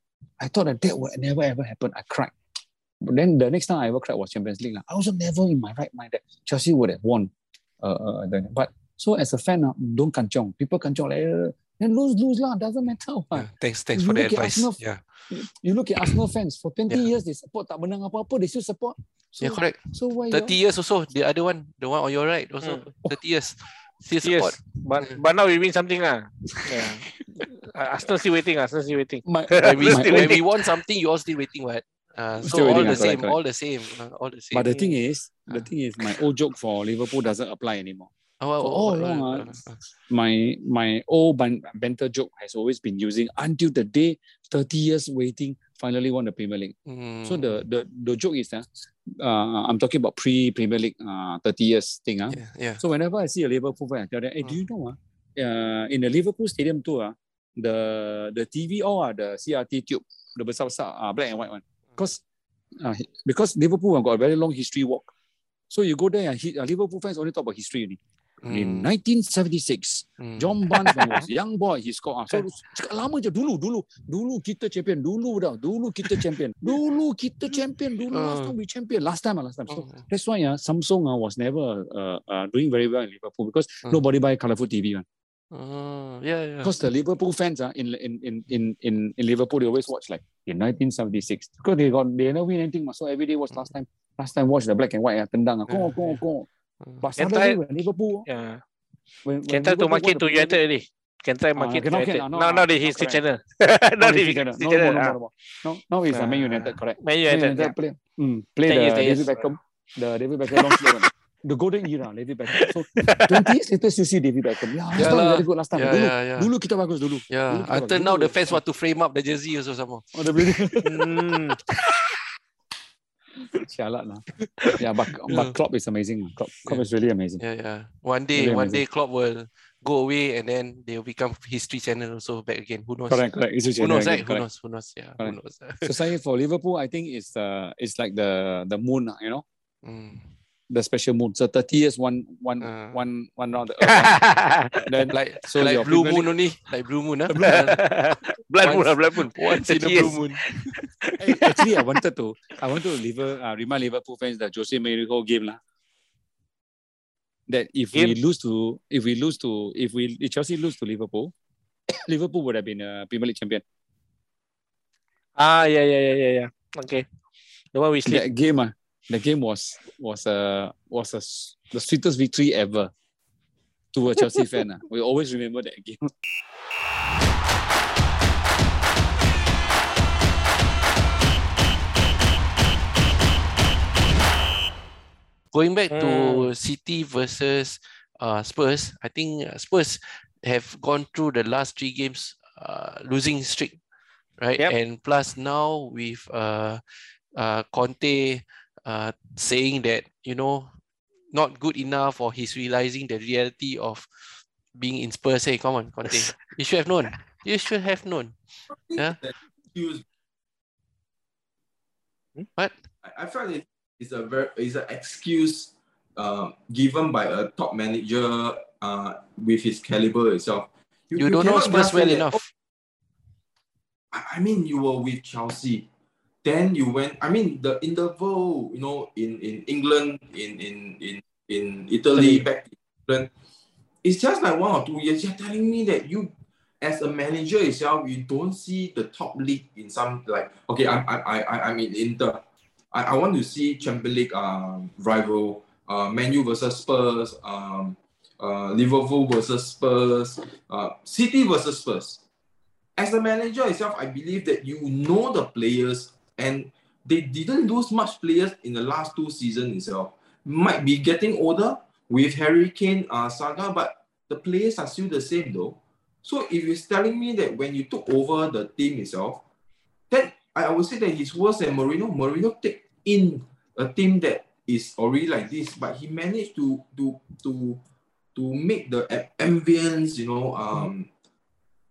I thought that that would never ever happen. I cried. But then the next time I ever cried was Champions League. lah. I was never in my right mind that Chelsea would have won. Uh, uh, but so as a fan, uh, don't kanchong. People kanchong like, uh, then lose, lose lah. Doesn't matter. (laughs) Yeah. Thanks, thanks You for the advice. Arsenal- Yeah, You look at Arsenal fans for 20 Yeah. years, they support tak menang apa-apa, they still support. So, yeah, correct. so why you 30 years also, the other one, the one on your right also, 30 years. Still support. Yes, but but now we win something lah. Yeah. (laughs) Uh, Arsenal still waiting. Arsenal still waiting. my, When we, Still when own- we want something, you all still waiting, what? Uh, so all waiting, the ah, correct, same, correct. all the same, all the same. But the thing is, the Ah. thing is, my old joke for Liverpool doesn't apply anymore. Oh, oh, for all along, oh, My my old ban- banter joke has always been using until the day 30 years waiting finally won the Premier League. oh. So the the, the joke is uh, uh, I'm talking about pre Premier League uh, 30 years thing. Uh. yeah, yeah. So whenever I see a Liverpool fan, I tell them, hey, do you know uh, uh, in the Liverpool Stadium too, uh, the the TV or are the CRT tube, the besar besar, uh, black and white one. Because uh, because Liverpool have got a very long history walk. So you go there and he, uh, Liverpool fans only talk about history only. In Mm, 1976, mm. John Barnes when he was (laughs) young boy, he scored. So cakap lama je dulu, dulu, dulu kita champion, dulu dah, dulu kita champion, dulu kita champion, dulu last Uh. time we champion, last time, last time. So Oh, that's why uh, Samsung uh, was never uh, uh, doing very well in Liverpool because Mm. nobody buy colorful TV one. oh, yeah, yeah. Because the Liverpool fans uh, in, in, in, in, in, in Liverpool, they always watch like in 1976 because they got they never win anything. So every day was last time. Last time watch the black and white uh, tendang. Uh, go, go, go. Uh, But Can try- when Liverpool, Yeah. when, when Can try to Liverpool won market the to United already. Can try Ah, market to cannot, United. cannot, no, Now, no, now the not history correct. channel. (laughs) No, Now the United, history no, no, channel. no, ah. no, no. No, now it's uh, Man Ah. United, correct. Man Man United. United yeah. play, mm, play Ten the years, ten David years. Beckham, the David Beckham long sleeve one. (laughs) The golden era, David Beckham. So (laughs) 20 years later, you see David Beckham. Yeah, last Yeah time lah. very good last time. yeah, dulu, yeah, yeah. dulu kita bagus dulu. Yeah, Dulu kita until bagus. now Dulu. the fans want to frame up the jersey also more. Oh, the Mm. Lah. (laughs) Yeah, but, Yeah. but Klopp is amazing. Klopp, Klopp is really amazing. Yeah, yeah. One day, Really one amazing. day Klopp will go away and then they will become history channel also back again. Who knows? Correct, correct. It's Who knows, again, right? Who knows? Who knows? Yeah, who knows? So saying for Liverpool, I think it's uh it's like the the moon, you know, Mm. The special moon. So 30 years, one one Ah. one one round the (laughs) earth. then Like So like blue moon only, like blue moon, huh? (laughs) blood moon, Once- ah, blood moon. Once in a 30 years. blue moon. (laughs) Actually, I wanted to, I want to liver, uh, remind Liverpool fans that Jose Mourinho game lah. That if we Game? lose to, if we lose to, if we if Chelsea lose to Liverpool, (coughs) Liverpool would have been a Premier League champion. Ah, yeah, yeah, yeah, yeah, yeah. Okay. The one we sleep. That game, uh, the game was was a was a s- the sweetest victory ever to a Chelsea (laughs) fan. ah. We always remember that game. Going back to Mm. City versus uh, Spurs, I think uh, Spurs have gone through the last three games uh, losing streak, right? Yep. And plus now with uh, uh, Conte uh, saying that you know not good enough, or he's realizing the reality of being in Spurs. Hey, come on, Conte, (laughs) you should have known. You should have known. Yeah. He was. What? I, I felt it. is a very is an excuse uh, given by a top manager uh, with his caliber itself. You, don't know cannot Spurs just say well that, enough. I I mean, you were with Chelsea. Then you went. I mean, the interval, you know, in in England, in in in in Italy, back to England, it's just like one or two years. You're telling me that you, as a manager itself, you don't see the top league in some like. Okay, I'm I I I- I'm in Inter. I, I want to see Champions League um, rival, uh, Man U versus Spurs, um, uh, Liverpool versus Spurs, uh, City versus Spurs as a manager itself, I believe that you know the players and they didn't lose much players in the last two seasons itself. Might be getting older with Harry Kane uh, saga, but the players are still the same though. So if you're telling me that when you took over the team itself, then I would say that he's worse than Mourinho. Mourinho take in a team that is already like this, but he managed to to to to make the ambience, you know, um,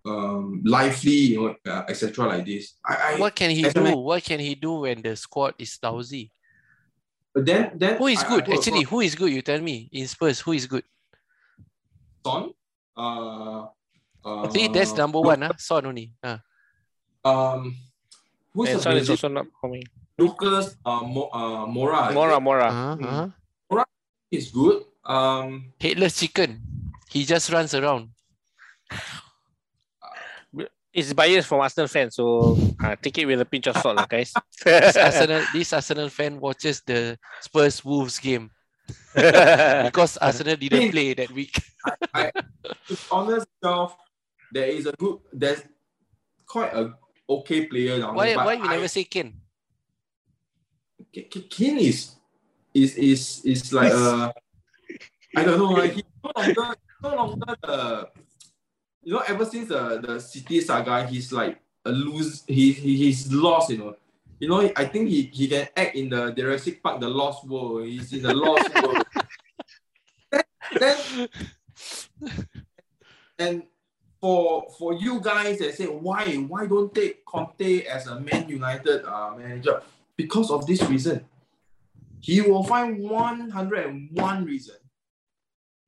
um, lively, you know, uh, etc. Like this. I, I What can he as do? man- What can he do when the squad is lousy? but then then Who is I- I good? heard Actually, who is good? You tell me. In Spurs, who is good? Son, uh, uh, (laughs) See, that's number one, huh? Son only. Ah. Um, who's And the Son is also not coming. Lucas uh, Mo, uh, Moura. is Moura, it? Moura. Uh-huh, Mm. uh-huh. is good. Um, Headless chicken. He just runs around. It's biased from Arsenal fans, so uh, take it with a pinch of salt, lah, guys. (laughs) This Arsenal, this Arsenal fan watches the Spurs Wolves game (laughs) because Arsenal didn't play that week. to be honest, itself, there is a good. There's quite a okay player now. Why, but why you I- never say Ken? K- K- Kane is is is is like uh I don't know like he's no longer no longer the you know ever since the the city saga he's like a lose he, he he's lost you know. You know I think he, he can act in the Jurassic Park the Lost World. He's in the Lost (laughs) World. Then, then and for for you guys that say why why don't take Conte as a Man United uh, manager? Because of this reason. He will find 101 reason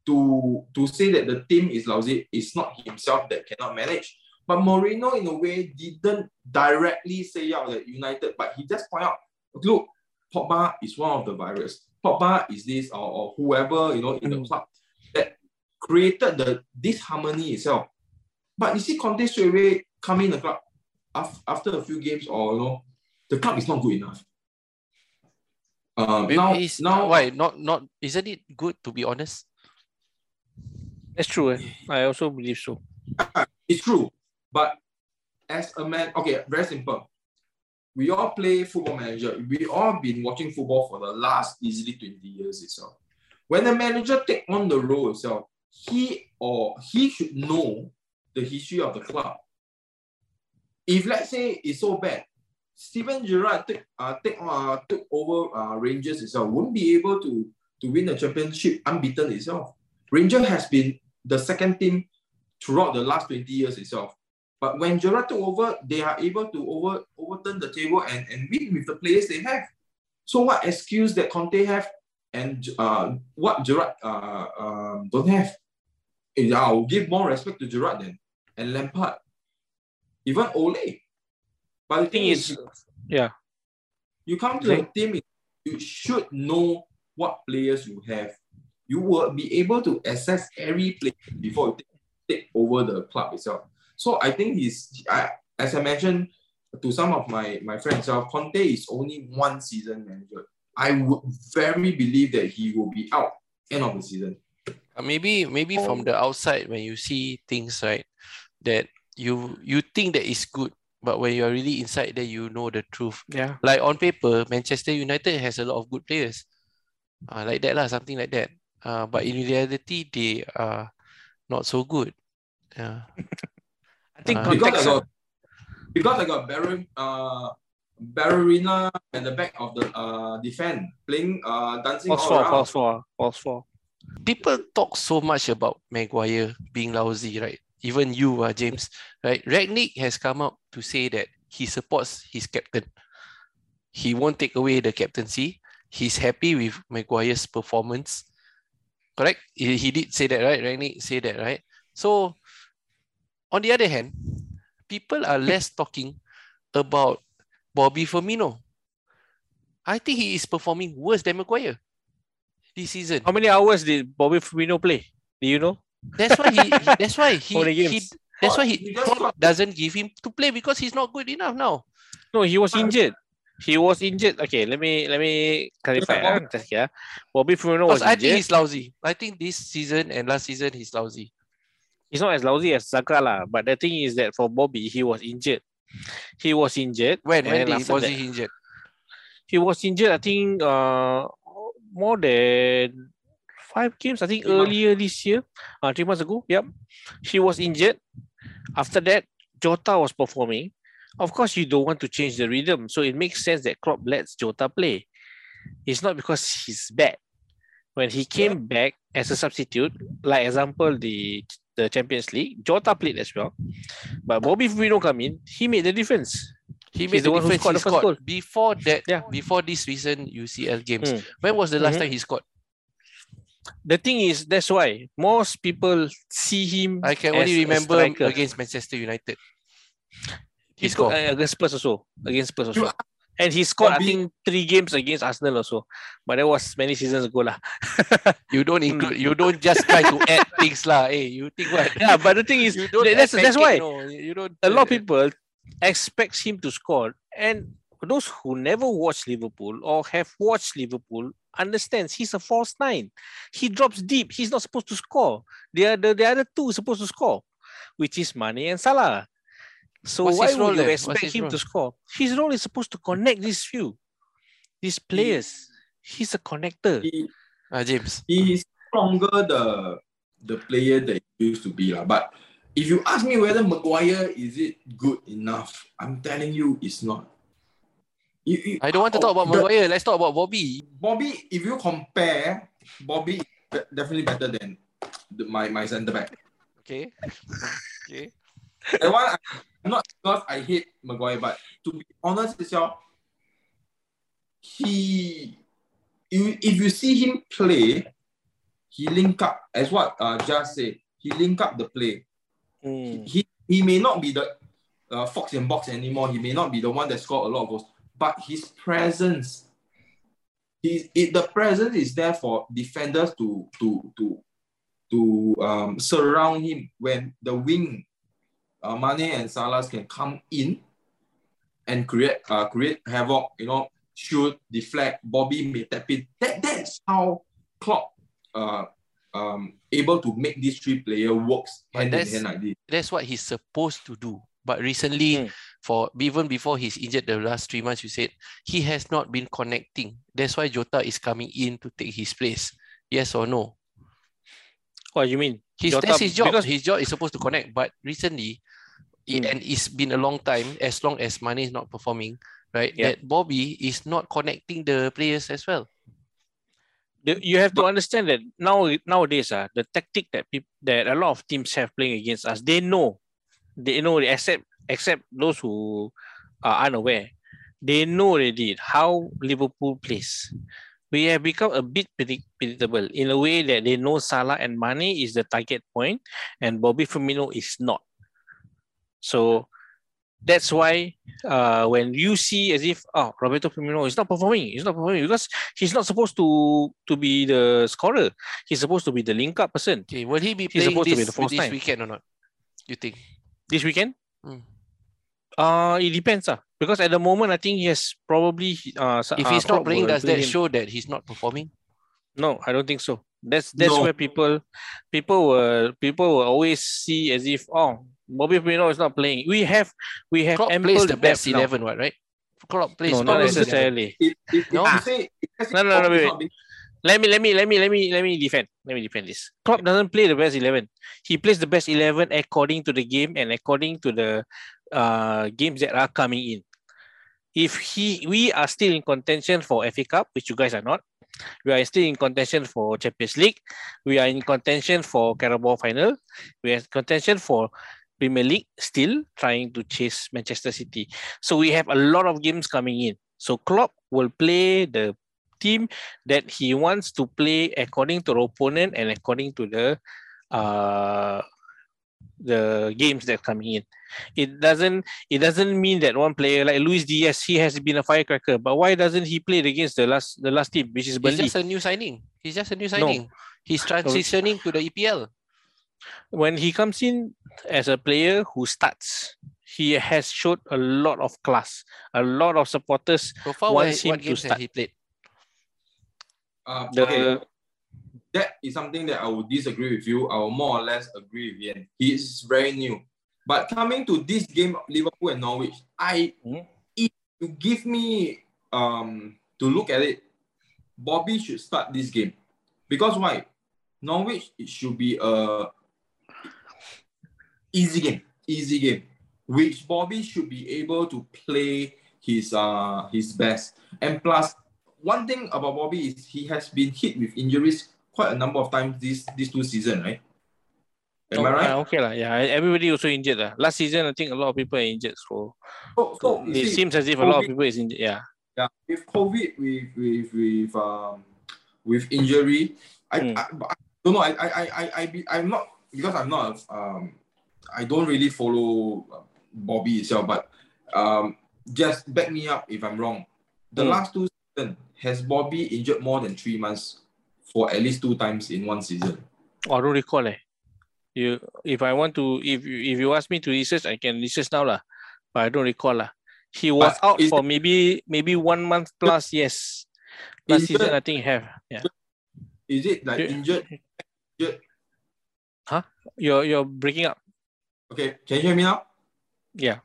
to, to say that the team is lousy. It's not himself that cannot manage. But Mourinho, in a way, didn't directly say out that United, but he just point out, look, Pogba is one of the virus. Pogba is this or, or whoever, you know, in the Mm. club that created the disharmony itself. But you see Conte straight away come in the club af- after a few games or, you know, the club is not good enough. Um, now, he's- now, why not? Not isn't it good to be honest? That's true. eh. I also believe so. (laughs) it's true. But as a man, okay, very simple. We all play football manager. We all been watching football for the last easily 20 years itself. When the manager take on the role itself, he or he should know the history of the club. If let's say it's so bad, Steven Gerrard take uh, take uh, took over uh, Rangers itself, won't be able to to win the championship unbeaten itself. Ranger has been the second team throughout the last 20 years itself. But when Gerrard took over, they are able to over overturn the table and, and win with the players they have. So what excuse that Conte have and uh, what Gerrard uh, um, don't have? Eh, I'll give more respect to Gerrard then and Lampard. Even Ole. But the thing is, yeah. you come to a team, you should know what players you have. You will be able to assess every player before you take, take over the club itself. So I think he's, I, as I mentioned to some of my, my friends, itself, Conte is only one season manager. I would very believe that he will be out end of the season. Uh, maybe maybe from the outside when you see things right that you you think that is good but when you are really inside there you know the truth Yeah. like on paper manchester united has a lot of good players uh, like that lah something like that uh, but in reality they are not so good yeah (laughs) I think Uh, Because I context. got, because I got Varane, uh, Barberina at the back of the uh, defense, playing, uh, dancing False all four, around. false four, false four. people talk so much about Maguire being lousy, right? Even you, uh, James, right? Rangnick has come out to say that he supports his captain. He won't take away the captaincy. he's happy with Maguire's performance. Correct? He, he did say that, right? Rangnick say that, right? So, on the other hand, people are less talking about Bobby Firmino. I think he is performing worse than Maguire this season. How many hours did Bobby Firmino play? Do you know? That's why he. he- (laughs) that's why he. How many he games? that's why He he just Klopp got- doesn't give him to play because he's not good enough now. No, he was injured. He was injured. Okay, let me let me clarify. Yeah, ah. Bobby Firmino was I think he's lousy. I think this season and last season he's lousy. He's not as lousy as Saka lah. But the thing is that for Bobby, he was injured. He was injured. When when did, was that- he injured? he was injured. I think uh more than five games. I think Three months. earlier this year, uh, three months ago. Yep, he was injured. After that, Jota was performing. Of course, you don't want to change the rhythm, so it makes sense that Klopp lets Jota play. It's not because he's bad. When he came back as a substitute, like example the the Champions League, Jota played as well, but Bobby Firmino come in, he made the difference. He He's made the the difference. scored He the scored goal. before that. Yeah. Before this recent UCL games. Hmm. When was the last Mhm. time he scored? the thing is that's why most people see him I can only remember against Manchester United. He He scored scored. uh, against Spurs also against Spurs also and he scored I think three games against Arsenal also but that was many seasons ago lah (laughs) You don't include. You don't just try to add (laughs) things lah. Hey, you think what? yeah but the thing is you don't. that's that's why pancake, no. You don't. a lot of people expect him to score and those who never watched Liverpool or have watched Liverpool understands he's a false nine. He drops deep. He's not supposed to score. The other the other two supposed to score, which is Mane and Salah. So What's why his role would you expect his him to score? His role is supposed to connect these few, these players. He's a connector. He, Ah, James. he is stronger the the player that he used to be lah. But if you ask me whether Maguire is it good enough, I'm telling you, it's not. You- you- I don't want to talk about the- Maguire. Let's talk about Bobby. Bobby, if you compare, Bobby is definitely better than the, my my centre back. Okay. (laughs) okay. That one, I, not because I hate Maguire, but to be honest itself, he, you, if you see him play, he link up as what uh, just said. He link up the play. Mm. He he may not be the uh, fox and box anymore. He may not be the one that scored a lot of goals, but his presence, his it, the presence is there for defenders to to to to um, surround him when the wing, uh, Mane and Salah can come in and create uh, create havoc. You know, shoot, deflect. Bobby may tap in. That that's how Klopp uh um able to make these three player works But hand in that's- hand like this. That's what he's supposed to do. But recently, Hmm. for even before he's injured the last three months, you said he has not been connecting. That's why Jota is coming in to take his place. Yes or no? What you mean? His, Jota- that's his job. because- his job is supposed to connect. But recently, it- Hmm. and it's been a long time, as long as Mane is not performing, right? Yeah. That Bobby is not connecting the players as well. you have to understand that now nowadays uh, the tactic that people that a lot of teams have playing against us they know they know except except those who are unaware they know already how liverpool plays we have become a bit predictable in a way that they know Salah and Mane is the target point and Bobby Firmino is not so that's why uh, when you see as if oh Roberto Firmino is not performing, he's not performing because he's not supposed to to be the scorer. He's supposed to be the link up person. Okay, will he be He's playing supposed to be this, the false this nine. weekend or not? You think? This weekend, Hmm. uh, it depends ah. Because at the moment, I think he has probably uh. s- If uh, he's not playing, does that him. show that he's not performing? No, I don't think so. That's that's No. where people people will people will always see as if oh Bobby Firmino is not playing. We have we have Klopp ample plays the best depth now. eleven, what right? Klopp plays No, not necessarily. If, if, No. if you say, if you say No, no, no, Bobby is wait, Let me let me let me let me let me defend. Let me defend this. Klopp doesn't play the best eleven. He plays the best eleven according to the game and according to the uh games that are coming in. If he we are still in contention for FA Cup, which you guys are not, we are still in contention for Champions League, we are in contention for Carabao final, we are in contention for Premier League, still trying to chase Manchester City. So we have a lot of games coming in. So Klopp will play the team that he wants to play according to the opponent and according to the uh the games that coming in. It doesn't it doesn't mean that one player like Luis Diaz he has been a firecracker, but why doesn't he play against the last the last team which is He's just a new signing. He's just a new signing. No. He's transitioning to the EPL. When he comes in as a player who starts, he has showed a lot of class. A lot of supporters. So far, what, him what to games start. has he played? Uh, The okay, that is something that I would disagree with you. I will more or less agree with Ian. He is very new. But coming to this game, Liverpool and Norwich, I Mhm. if you give me um to look at it, Bobby should start this game. Because why? Norwich it should be a easy game, easy game, which Bobby should be able to play his uh his best. And plus, one thing about Bobby is he has been hit with injuries quite a number of times this these two season, right? Am I Oh, right? ah, okay lah. Yeah, everybody also injured lah. Last season, I think a lot of people are injured. So, So, so it see, seems as if a lot of people is injured. Yeah. yeah, with COVID, with with with um with injury, I, Mm. I, I don't know. I I I I I I'm not because I'm not um I don't really follow uh, Bobby itself, but um just back me up if I'm wrong. The Mm. last two seasons has Bobby injured more than three months for at least two times in one season. Oh, I don't recall eh. You, if I want to, if you, if you ask me to research, I can research now lah. But I don't recall lah. He was But out for maybe maybe one month plus. Yes. Last season, I think have. Yeah. Is it like Yeah. injured? Huh? You're you're breaking up. Okay, can you hear me now? Yeah.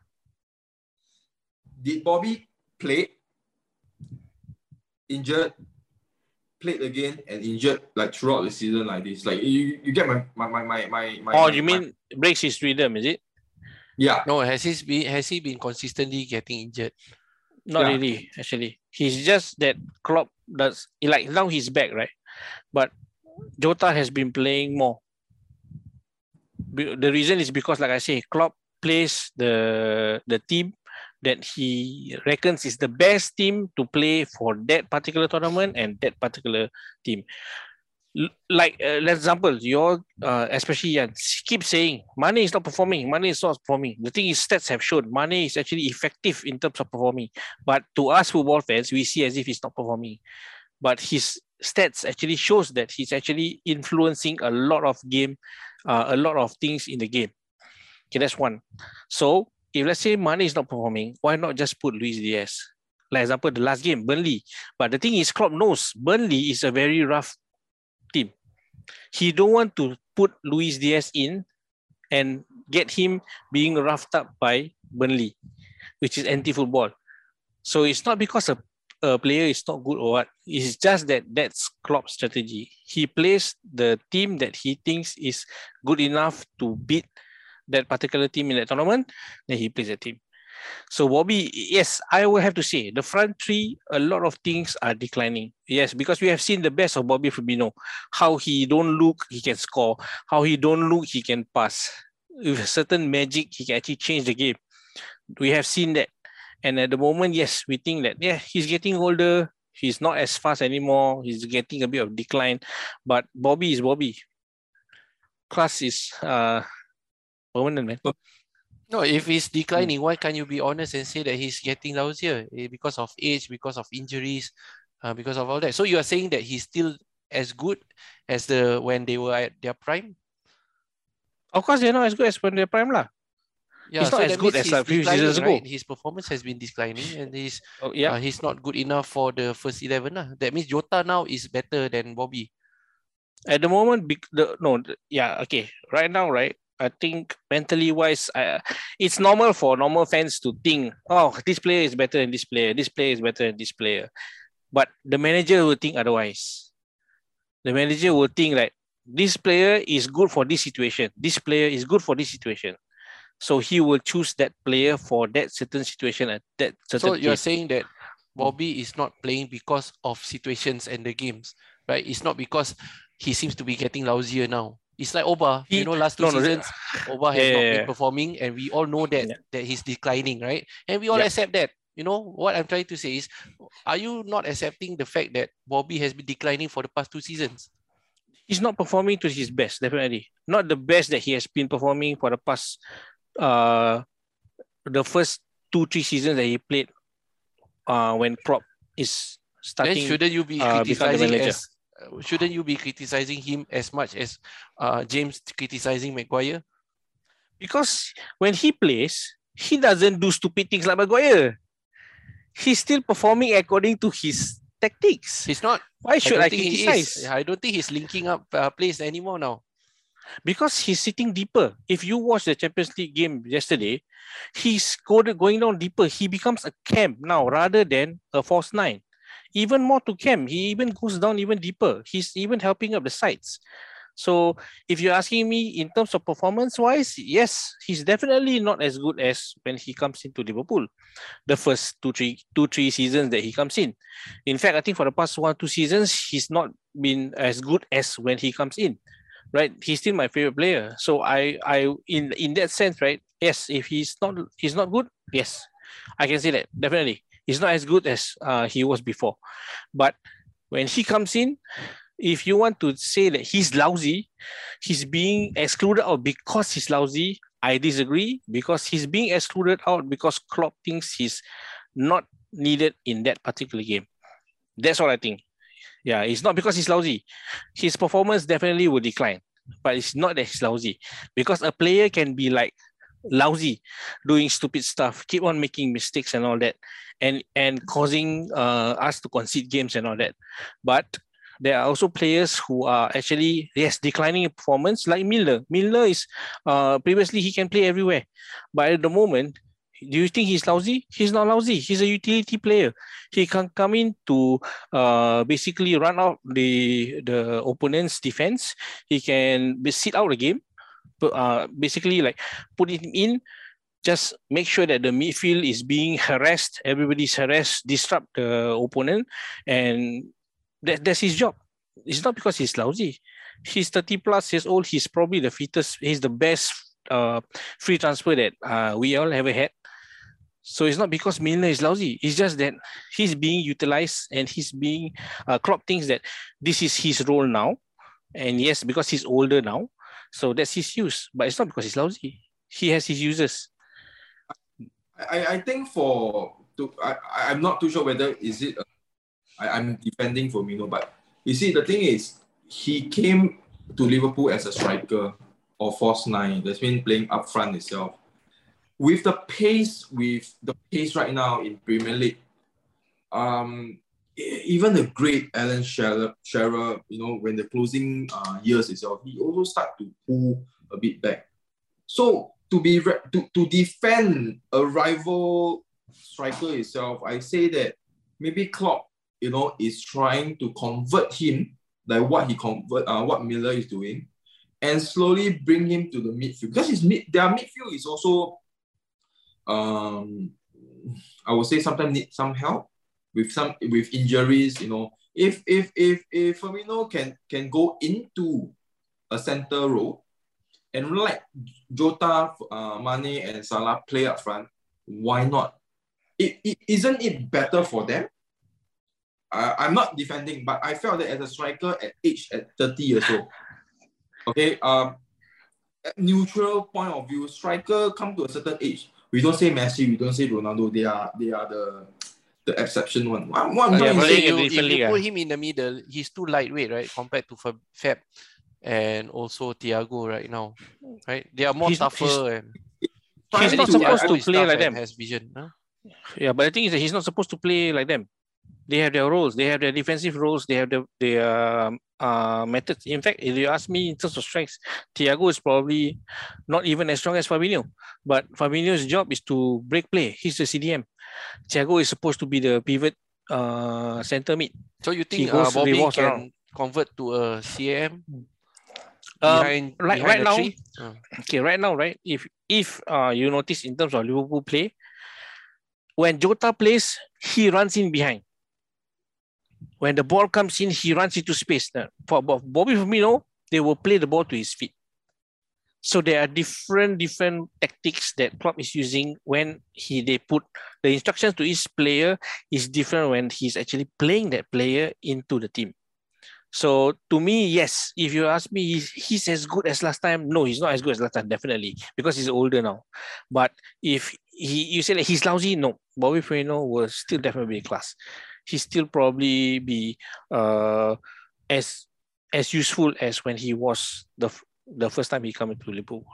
Did Bobby play, injured, played again, and injured like throughout the season like this? Like you, you get my my my my my. my Oh, my- you my- mean breaks his rhythm? Is it? yeah? No, has he been has he been consistently getting injured? Not Yeah. really, actually. He's just that Klopp does like now he's back, right? But Jota has been playing more. The reason is because, like I say, Klopp plays the the team that he reckons is the best team to play for that particular tournament and that particular team. Like uh, example, your uh, especially Yan keep saying Mane is not performing. Mane is not performing. The thing is, stats have shown Mane is actually effective in terms of performing. But to us football fans, we see as if he's not performing. But his stats actually shows that he's actually influencing a lot of game, uh, a lot of things in the game. Okay, that's one. So if let's say Mane is not performing, why not just put Luis Diaz? Like example, the last game, Burnley. But the thing is, Klopp knows Burnley is a very rough team. He don't want to put Luis Diaz in and get him being roughed up by Burnley, which is anti-football. So it's not because a, a player is not good or what. It's just that that's Klopp's strategy. He plays the team that he thinks is good enough to beat that particular team in that tournament. Then he plays that team. So Bobby, yes, I will have to say the front three, a lot of things are declining. Yes, because we have seen the best of Bobby Firmino, how he don't look, he can score. How he don't look, he can pass. With a certain magic, he can actually change the game. We have seen that. And at the moment, yes, we think that yeah, he's getting older. He's not as fast anymore. He's getting a bit of decline. But Bobby is Bobby. Class is uh permanent, man. No, if he's Hmm. declining, why can't you be honest and say that he's getting lousier Eh, because of age, because of injuries, uh, because of all that? So you are saying that he's still as good as the when they were at their prime? Of course, they're not as good as when they're prime lah. Yeah, not as good as a few seasons ago. right? His performance has been declining, and he's Oh, yeah. uh, he's not good enough for the first eleven. lah. That means Jota now is better than Bobby. at the moment bec- the no yeah okay right now right i think mentally wise I, it's normal for normal fans to think oh this player is better than this player this player is better than this player but the manager will think otherwise the manager will think like this player is good for this situation this player is good for this situation so he will choose that player for that certain situation at that certain So you're saying that mm. Bobby is not playing because of situations and the games, right? It's not because he seems to be getting lousier now. It's like Oba, He- you know, last two no, no, seasons, Oba (laughs) has Yeah, not been performing, and we all know that Yeah. that he's declining, right? And we all Yeah. accept that. You know what I'm trying to say is, are you not accepting the fact that Bobby has been declining for the past two seasons? He's not performing to his best, definitely. Not the best that he has been performing for the past uh the first two, three seasons that he played uh when Klopp is Then starting. shouldn't you be uh, criticizing as uh, shouldn't you be criticizing him as much as uh, James criticizing Maguire? because when he plays, he doesn't do stupid things like Maguire. He's still performing according to his tactics. He's not. Why should I, think he criticize? is. I don't think he's linking up uh, plays anymore now. Because he's sitting deeper. If you watch the Champions League game yesterday, he's going down deeper. He becomes a CAM now rather than a false nine. Even more to CAM. He even goes down even deeper. He's even helping up the sides. So if you're asking me in terms of performance wise, yes, he's definitely not as good as when he comes into Liverpool. The first two, three, two, three seasons that he comes in. In fact, I think for the past one, two seasons, he's not been as good as when he comes in. Right? He's still my favorite player. So I I in in that sense, right? Yes, if he's not he's not good, yes. I can say that, definitely. He's not as good as uh, he was before. But when he comes in, if you want to say that he's lousy, he's being excluded out because he's lousy. I disagree because he's being excluded out because Klopp thinks he's not needed in that particular game. That's what I think. Yeah, it's not because he's lousy. His performance definitely will decline, but it's not that he's lousy because a player can be like lousy, doing stupid stuff, keep on making mistakes and all that, and and causing uh, us to concede games and all that. But there are also players who are actually yes declining in performance like Milner. Milner is uh previously he can play everywhere, but at the moment, do you think he's lousy? He's not lousy. He's a utility player. He can come in to uh basically run out the the opponent's defense. He can sit out the game, but uh basically like put it in. Just make sure that the midfield is being harassed. Everybody's harassed. Disrupt the opponent, and that, that's his job. It's not because he's lousy. He's 30 plus years old. He's probably the fittest. He's the best uh, free transfer that uh, we all ever had. So it's not because Milner is lousy. It's just that he's being utilized and he's being uh, Klopp thinks that this is his role now. And yes, because he's older now, so that's his use. But it's not because he's lousy. He has his uses. I, I think for to I, I'm not too sure whether is it a, I, I'm defending Firmino, but you see the thing is he came to Liverpool as a striker or false nine that's been playing up front itself. With the pace, with the pace right now in Premier League, um, even the great Alan Shearer you know, when the closing uh, years itself, he also start to pull a bit back. So to be re- to, to defend a rival striker itself, I say that maybe Klopp, you know, is trying to convert him like what he convert uh, what Milner is doing, and slowly bring him to the midfield because his mid their midfield is also um I would say sometimes need some help with some with injuries, you know. If if if if Firmino can can go into a center role and let Jota, uh, Mane, and Salah play up front, why not? It, it isn't it better for them? Uh, I'm not defending, but I felt that as a striker at age at 30 years old, okay, um, neutral point of view, striker come to a certain age. We don't say Messi, we don't say Ronaldo. They are they are the the exception one. What, what I'm Uh, Yeah, if but trying to then say- you, if you league, put him in the middle, he's too lightweight, right, compared to Fab, Fab and also Thiago right now, right? They are more He's- tougher he's- and He's trying not supposed to play like them. Has vision, huh? Yeah, but the thing is that he's not supposed to play like them. They have their roles. They have their defensive roles. They have their, their um, uh, methods. In fact, if you ask me in terms of strengths, Thiago is probably not even as strong as Fabinho. But Fabinho's job is to break play. He's the CDM. Thiago is supposed to be the pivot uh, center mid. So you think uh, Bobby can around. convert to a CAM Um, behind, right- behind right now-? Uh, okay, right now, right? If if uh, you notice in terms of Liverpool play, when Jota plays, he runs in behind. When the ball comes in, he runs into space. Now, for Bob- Bobby Firmino, they will play the ball to his feet. So there are different different tactics that Klopp is using when he they put the instructions to each player is different when he's actually playing that player into the team. So to me, yes, if you ask me, he's, he's as good as last time. No, he's not as good as last time, definitely, because he's older now. But if he you say that he's lousy, no, Bobby Firmino will still definitely be class. He still probably be uh as as useful as when he was the the first time he came into Liverpool.